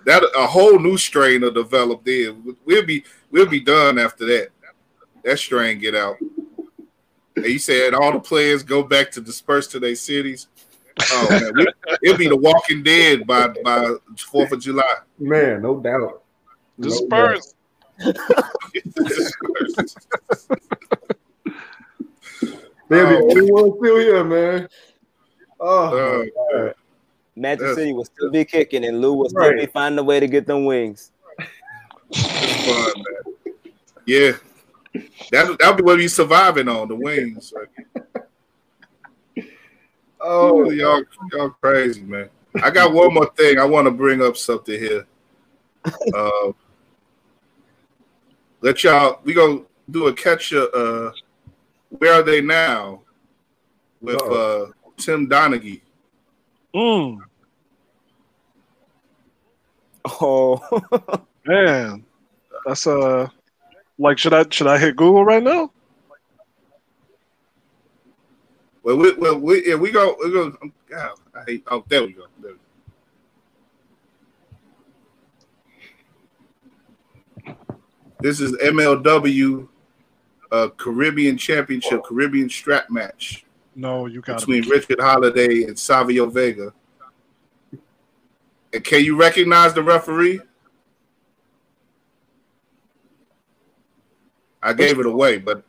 That a whole new strain will develop there. We'll be we'll be done after that. That strain get out. And you said all the players go back to disperse to their cities. Oh man, we, it'll be the Walking Dead by by Fourth of July. Man, no doubt. The No doubt. They'll be the only one still here, man. Oh, Uh, my God. Magic Yes. City will still be kicking, and Lou will still be finding a way to get them wings. fun. Yeah, that that'll be what we surviving on the wings. oh, Oh, y'all, y'all crazy, man. I got one more thing. I want to bring up something here. Uh, <laughs> let y'all. We gonna do a catch. up, Uh, where are they now? With uh, Tim Donaghy. Mm, Oh, <laughs> man. That's uh like should I should I hit Google right now? Well, we, well, we, yeah, we go. We go. God, I hate. Oh, there we go. There we go. This is MLW uh, Caribbean Championship, Caribbean strap match No, you got between Richard Holliday and Savio Vega. And can you recognize the referee? I gave it away, but <laughs>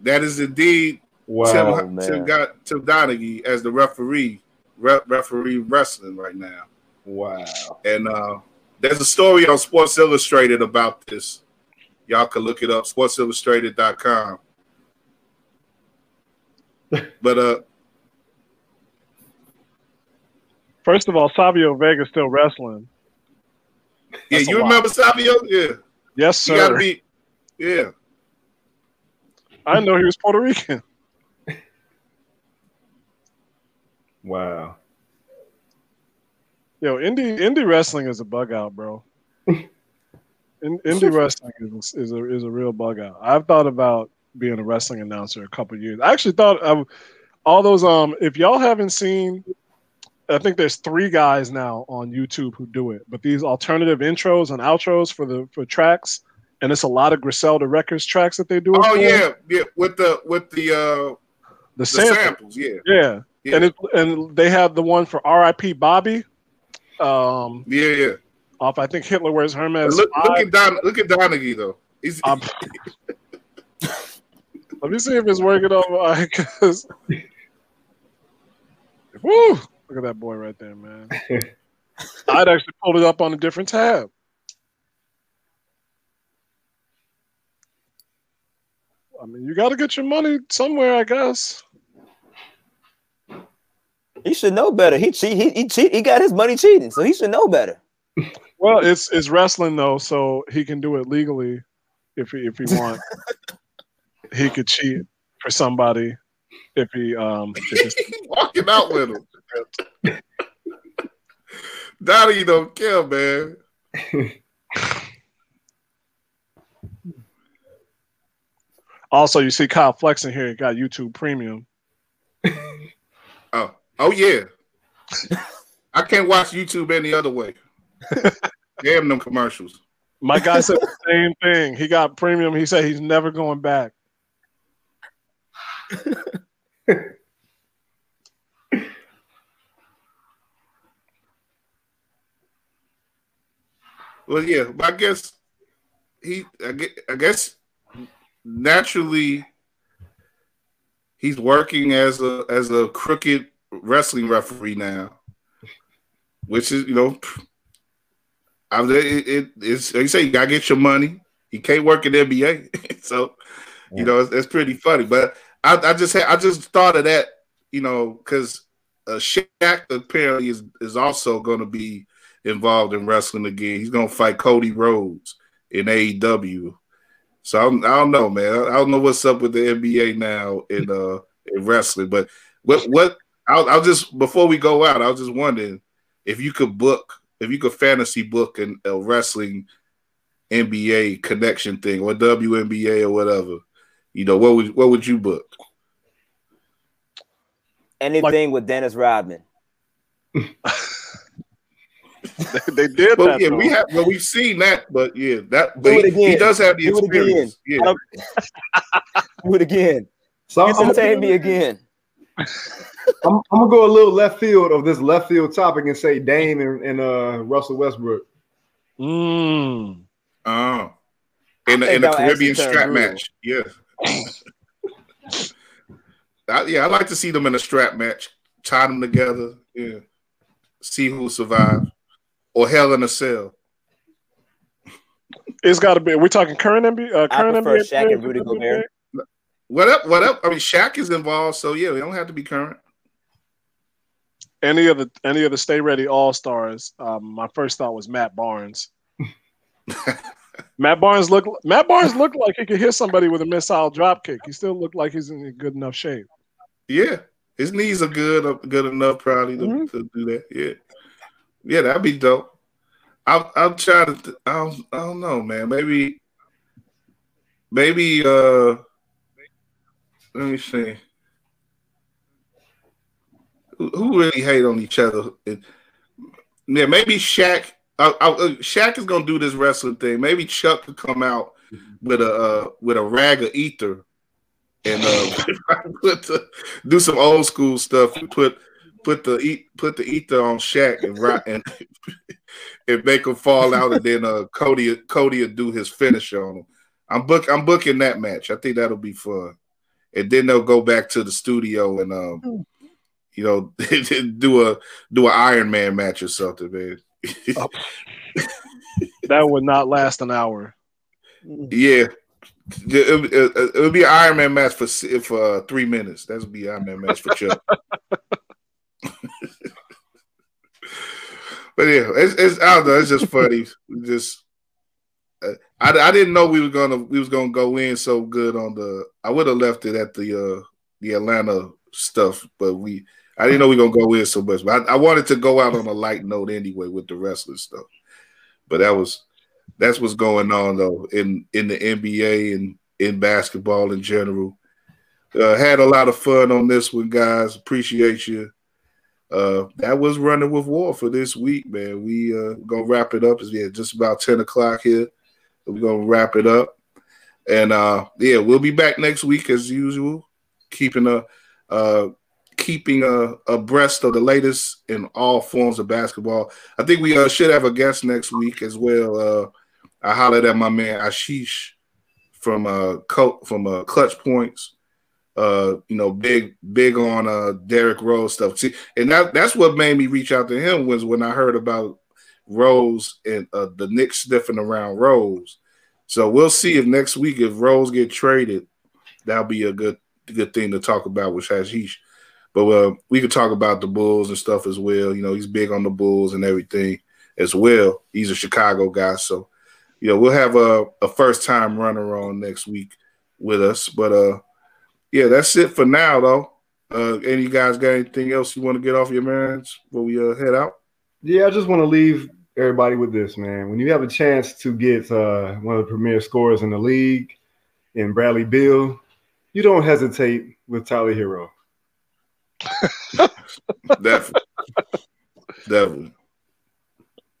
that is indeed wow. Tim. Tim, got Tim Donaghy as the referee, re- referee wrestling right now. Wow. And uh, there's a story on Sports Illustrated about this. Y'all can look it up, sportsillustrated.com. <laughs> But uh, First of all, Savio Vega's still wrestling. yeah, That's a you remember Savio? Yeah, Yes, you gotta sir. be. Yeah, I know he was Puerto Rican. <laughs> Wow. Yo, indie indie wrestling is a bug out, bro. <laughs> In, indie wrestling is is a is a real bug out. I've thought about being a wrestling announcer a couple years. I actually thought of all those. Um, if y'all haven't seen, I think there's three guys now on YouTube who do it. But these alternative intros and outros for the for tracks, and it's a lot of Griselda Records tracks that they do. Oh yeah, yeah. With the with the uh the the sample. samples, yeah, Yeah. Yeah. and it, and they have the one for R.I.P. Bobby. Um, yeah, yeah. off I think Hitler wears Hermes. Look, look at Don, look at Donaghy though. He's Um, <laughs> <laughs> let me see if it's working on because. <laughs> Woo! Look at that boy right there, man. I'd actually pulled it up on a different tab. I mean, you got to get your money somewhere, I guess. He should know better. He cheat. He, he cheat. He got his money cheating, so he should know better. Well, it's it's wrestling though, so he can do it legally if he if he want. he could cheat for somebody if he um <laughs> if it's- walking out with him. Donaghy don't care, man. also you see Kyle flexing here, he got YouTube premium. <laughs> Oh, oh yeah. I can't watch YouTube any other way. <laughs> Damn them commercials. My guy said the same thing. He got premium. He said he's never going back. Well, yeah, but I guess he, I guess, I guess naturally he's working as a as a crooked wrestling referee now, which is you know, I it, it it's like you say you gotta get your money. You can't work in the NBA, <laughs> so you know it's, it's pretty funny. But I, I just had, I just thought of that, you know, because uh, Shaq apparently is is also going to be involved in wrestling again. He's going to fight Cody Rhodes in AEW. So I'm, I don't know, man. I don't know what's up with the NBA now in uh in wrestling, but what what I'll, I'll just before we go out, I was just wondering if you could book, if you could fantasy book an, a wrestling NBA connection thing or WNBA or whatever. You know, what would what would you book? Anything with Dennis Rodman. they, <laughs> they did Well, that. yeah, though. we have. Well, we've seen that, but yeah, that. Do But it he, he does have the Do it again. experience. Yeah. <laughs> Don't- it again. So I'm, I'm, Entertain me again. <laughs> I'm gonna go a little left field of this left field topic and say Dame and, and uh, Russell Westbrook. Mm. Oh, in the, in the Caribbean strap brutal. match. Yeah. <laughs> I, yeah, I like to see them in a strap match, tie them together. Yeah, see who survives, or Hell in a Cell. It's got to be. We're talking current NBA. Uh, I prefer NBA Shaq and players Rudy for Gobert. What up? What up? I mean, Shaq is involved, so yeah, we don't have to be current. Any of the any of the Stay Ready All Stars. Um, my first thought was Matt Barnes. <laughs> Matt Barnes looked. Matt Barnes looked like he could hit somebody with a missile drop kick. He still looked like he's in good enough shape. Yeah, his knees are good, uh, good enough probably to, Mhm. to do that. Yeah, yeah, that'd be dope. I'll I'll try to. I don't, I don't know, man. Maybe, maybe. uh Let me see. Who, really hate on each other? It- yeah, maybe Shaq I, uh, Shaq is gonna do this wrestling thing. Maybe Chuck could come out with a uh, with a rag of ether and uh, <laughs> put the, do some old school stuff. And put put the put the ether on Shaq and and <laughs> and make him fall out, and then uh, Cody Cody will do his finish on him. I'm book I'm booking that match. I think that'll be fun. And then they'll go back to the studio and um. You know, <laughs> do a do an Iron Man match or something, man. oh. <laughs> that would not last an hour. Yeah, it, would be an Iron Man match for for uh, three minutes. That would be Iron Man match for sure. <laughs> but yeah, it's, it's I don't know. It's just funny. just uh, I, I didn't know we were gonna we was gonna go in so good on the. I would have left it at the uh the Atlanta stuff, but we I didn't know we were gonna go in so much. But I, I wanted to go out on a light note anyway with the wrestling stuff. But that was that's what's going on though in in the NBA and in basketball in general. Uh, had a lot of fun on this one, guys. Appreciate you. Uh, that was running with war for this week, man. We uh gonna wrap it up. It's yeah, just about 10 o'clock here. We're gonna wrap it up. And uh yeah, we'll be back next week as usual, keeping a uh keeping a abreast of the latest in all forms of basketball. I think we uh, should have a guest next week as well. Uh I hollered at my man Ashish from uh from uh Clutch Points. Uh, you know, big big on uh Derrick Rose stuff. See, and that that's what made me reach out to him was when I heard about Rose and uh, the Knicks sniffing around Rose. So we'll see if next week if Rose get traded, that'll be a good good thing to talk about with Ashish. But uh, we could talk about the Bulls and stuff as well. You know, he's big on the Bulls and everything as well. He's a Chicago guy, so you know, we'll have a, a first time runner on next week with us. But uh yeah, that's it for now though. Uh any guys got anything else you want to get off your minds before we uh, head out? Yeah, I just want to leave everybody with this, man. When you have a chance to get uh, one of the premier scorers in the league in Bradley Beal, you don't hesitate with Tyler Herro. Definitely. Definitely.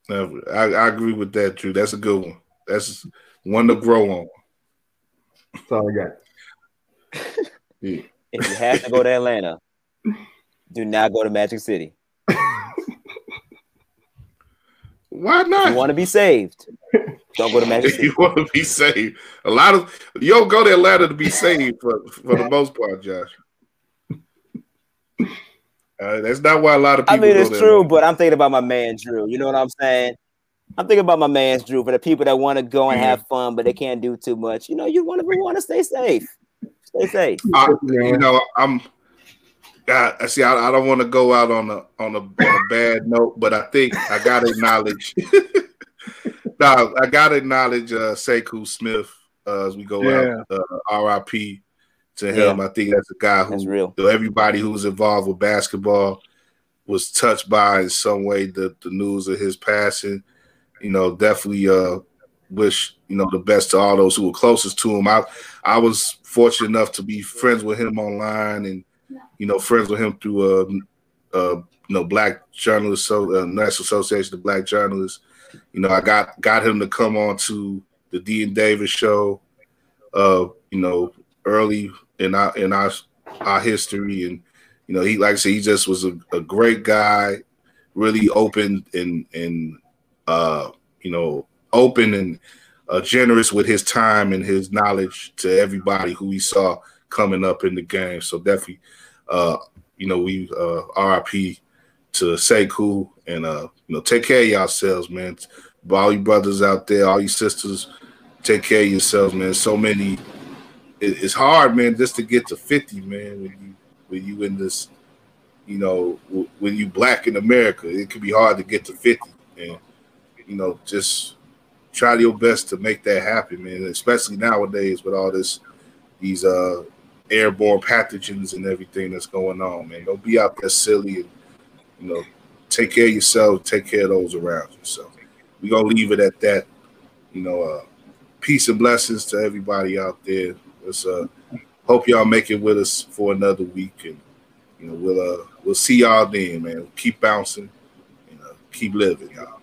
Definitely. I, I agree with that, Drew. That's a good one. That's one to grow on. That's all I got. yeah. If you have to go to Atlanta, do not go to Magic City. Why not? you want to be saved. Don't go to Magic City. you want to be saved. A lot of you don't go to Atlanta to be saved for, for the most part, Josh. Uh, that's not why a lot of people. I mean, it's true, but I'm thinking about my man Drew. You know what I'm saying? I'm thinking about my man's Drew for the people that want to go and have fun, but they can't do too much. You know, you want to want to stay safe. Stay safe. I, you know, I'm. I see. I, I don't want to go out on a on a, on a bad note, but I think I gotta acknowledge. <laughs> no, I gotta acknowledge uh, Sekou Smith uh, as we go yeah. out. Uh, R.I.P. to him. Yeah. I think that's a guy who, real. everybody who's involved with basketball was touched by in some way the, the news of his passing you know, definitely uh, wish you know the best to all those who were closest to him. I I was fortunate enough to be friends with him online, and you know, friends with him through uh, uh you know Black Journalists, so uh, National Association of Black Journalists. You know, I got got him to come on to the Dean Davis show. Uh, you know, early in our in our our history, and you know, he like I said, he just was a, a great guy, really open and and uh, you know, open and uh, generous with his time and his knowledge to everybody who he saw coming up in the game. So definitely, uh, you know, we uh, RIP to Sekou and uh, you know, take care of yourselves, man. All you brothers out there, all you sisters, take care of yourselves, man. So many. It, it's hard, man, just to get to fifty, man. When you when you in this, you know, when you black in America, it can be hard to get to fifty. And you know, just try your best to make that happen, man. Especially nowadays with all this, these uh airborne pathogens and everything that's going on, man. Don't be out there silly and you know, take care of yourself, take care of those around you. So we're gonna leave it at that. You know, uh peace and blessings to everybody out there. Let's uh hope y'all make it with us for another week and you know we'll uh we'll see y'all then, man. Keep bouncing and uh, keep living, y'all.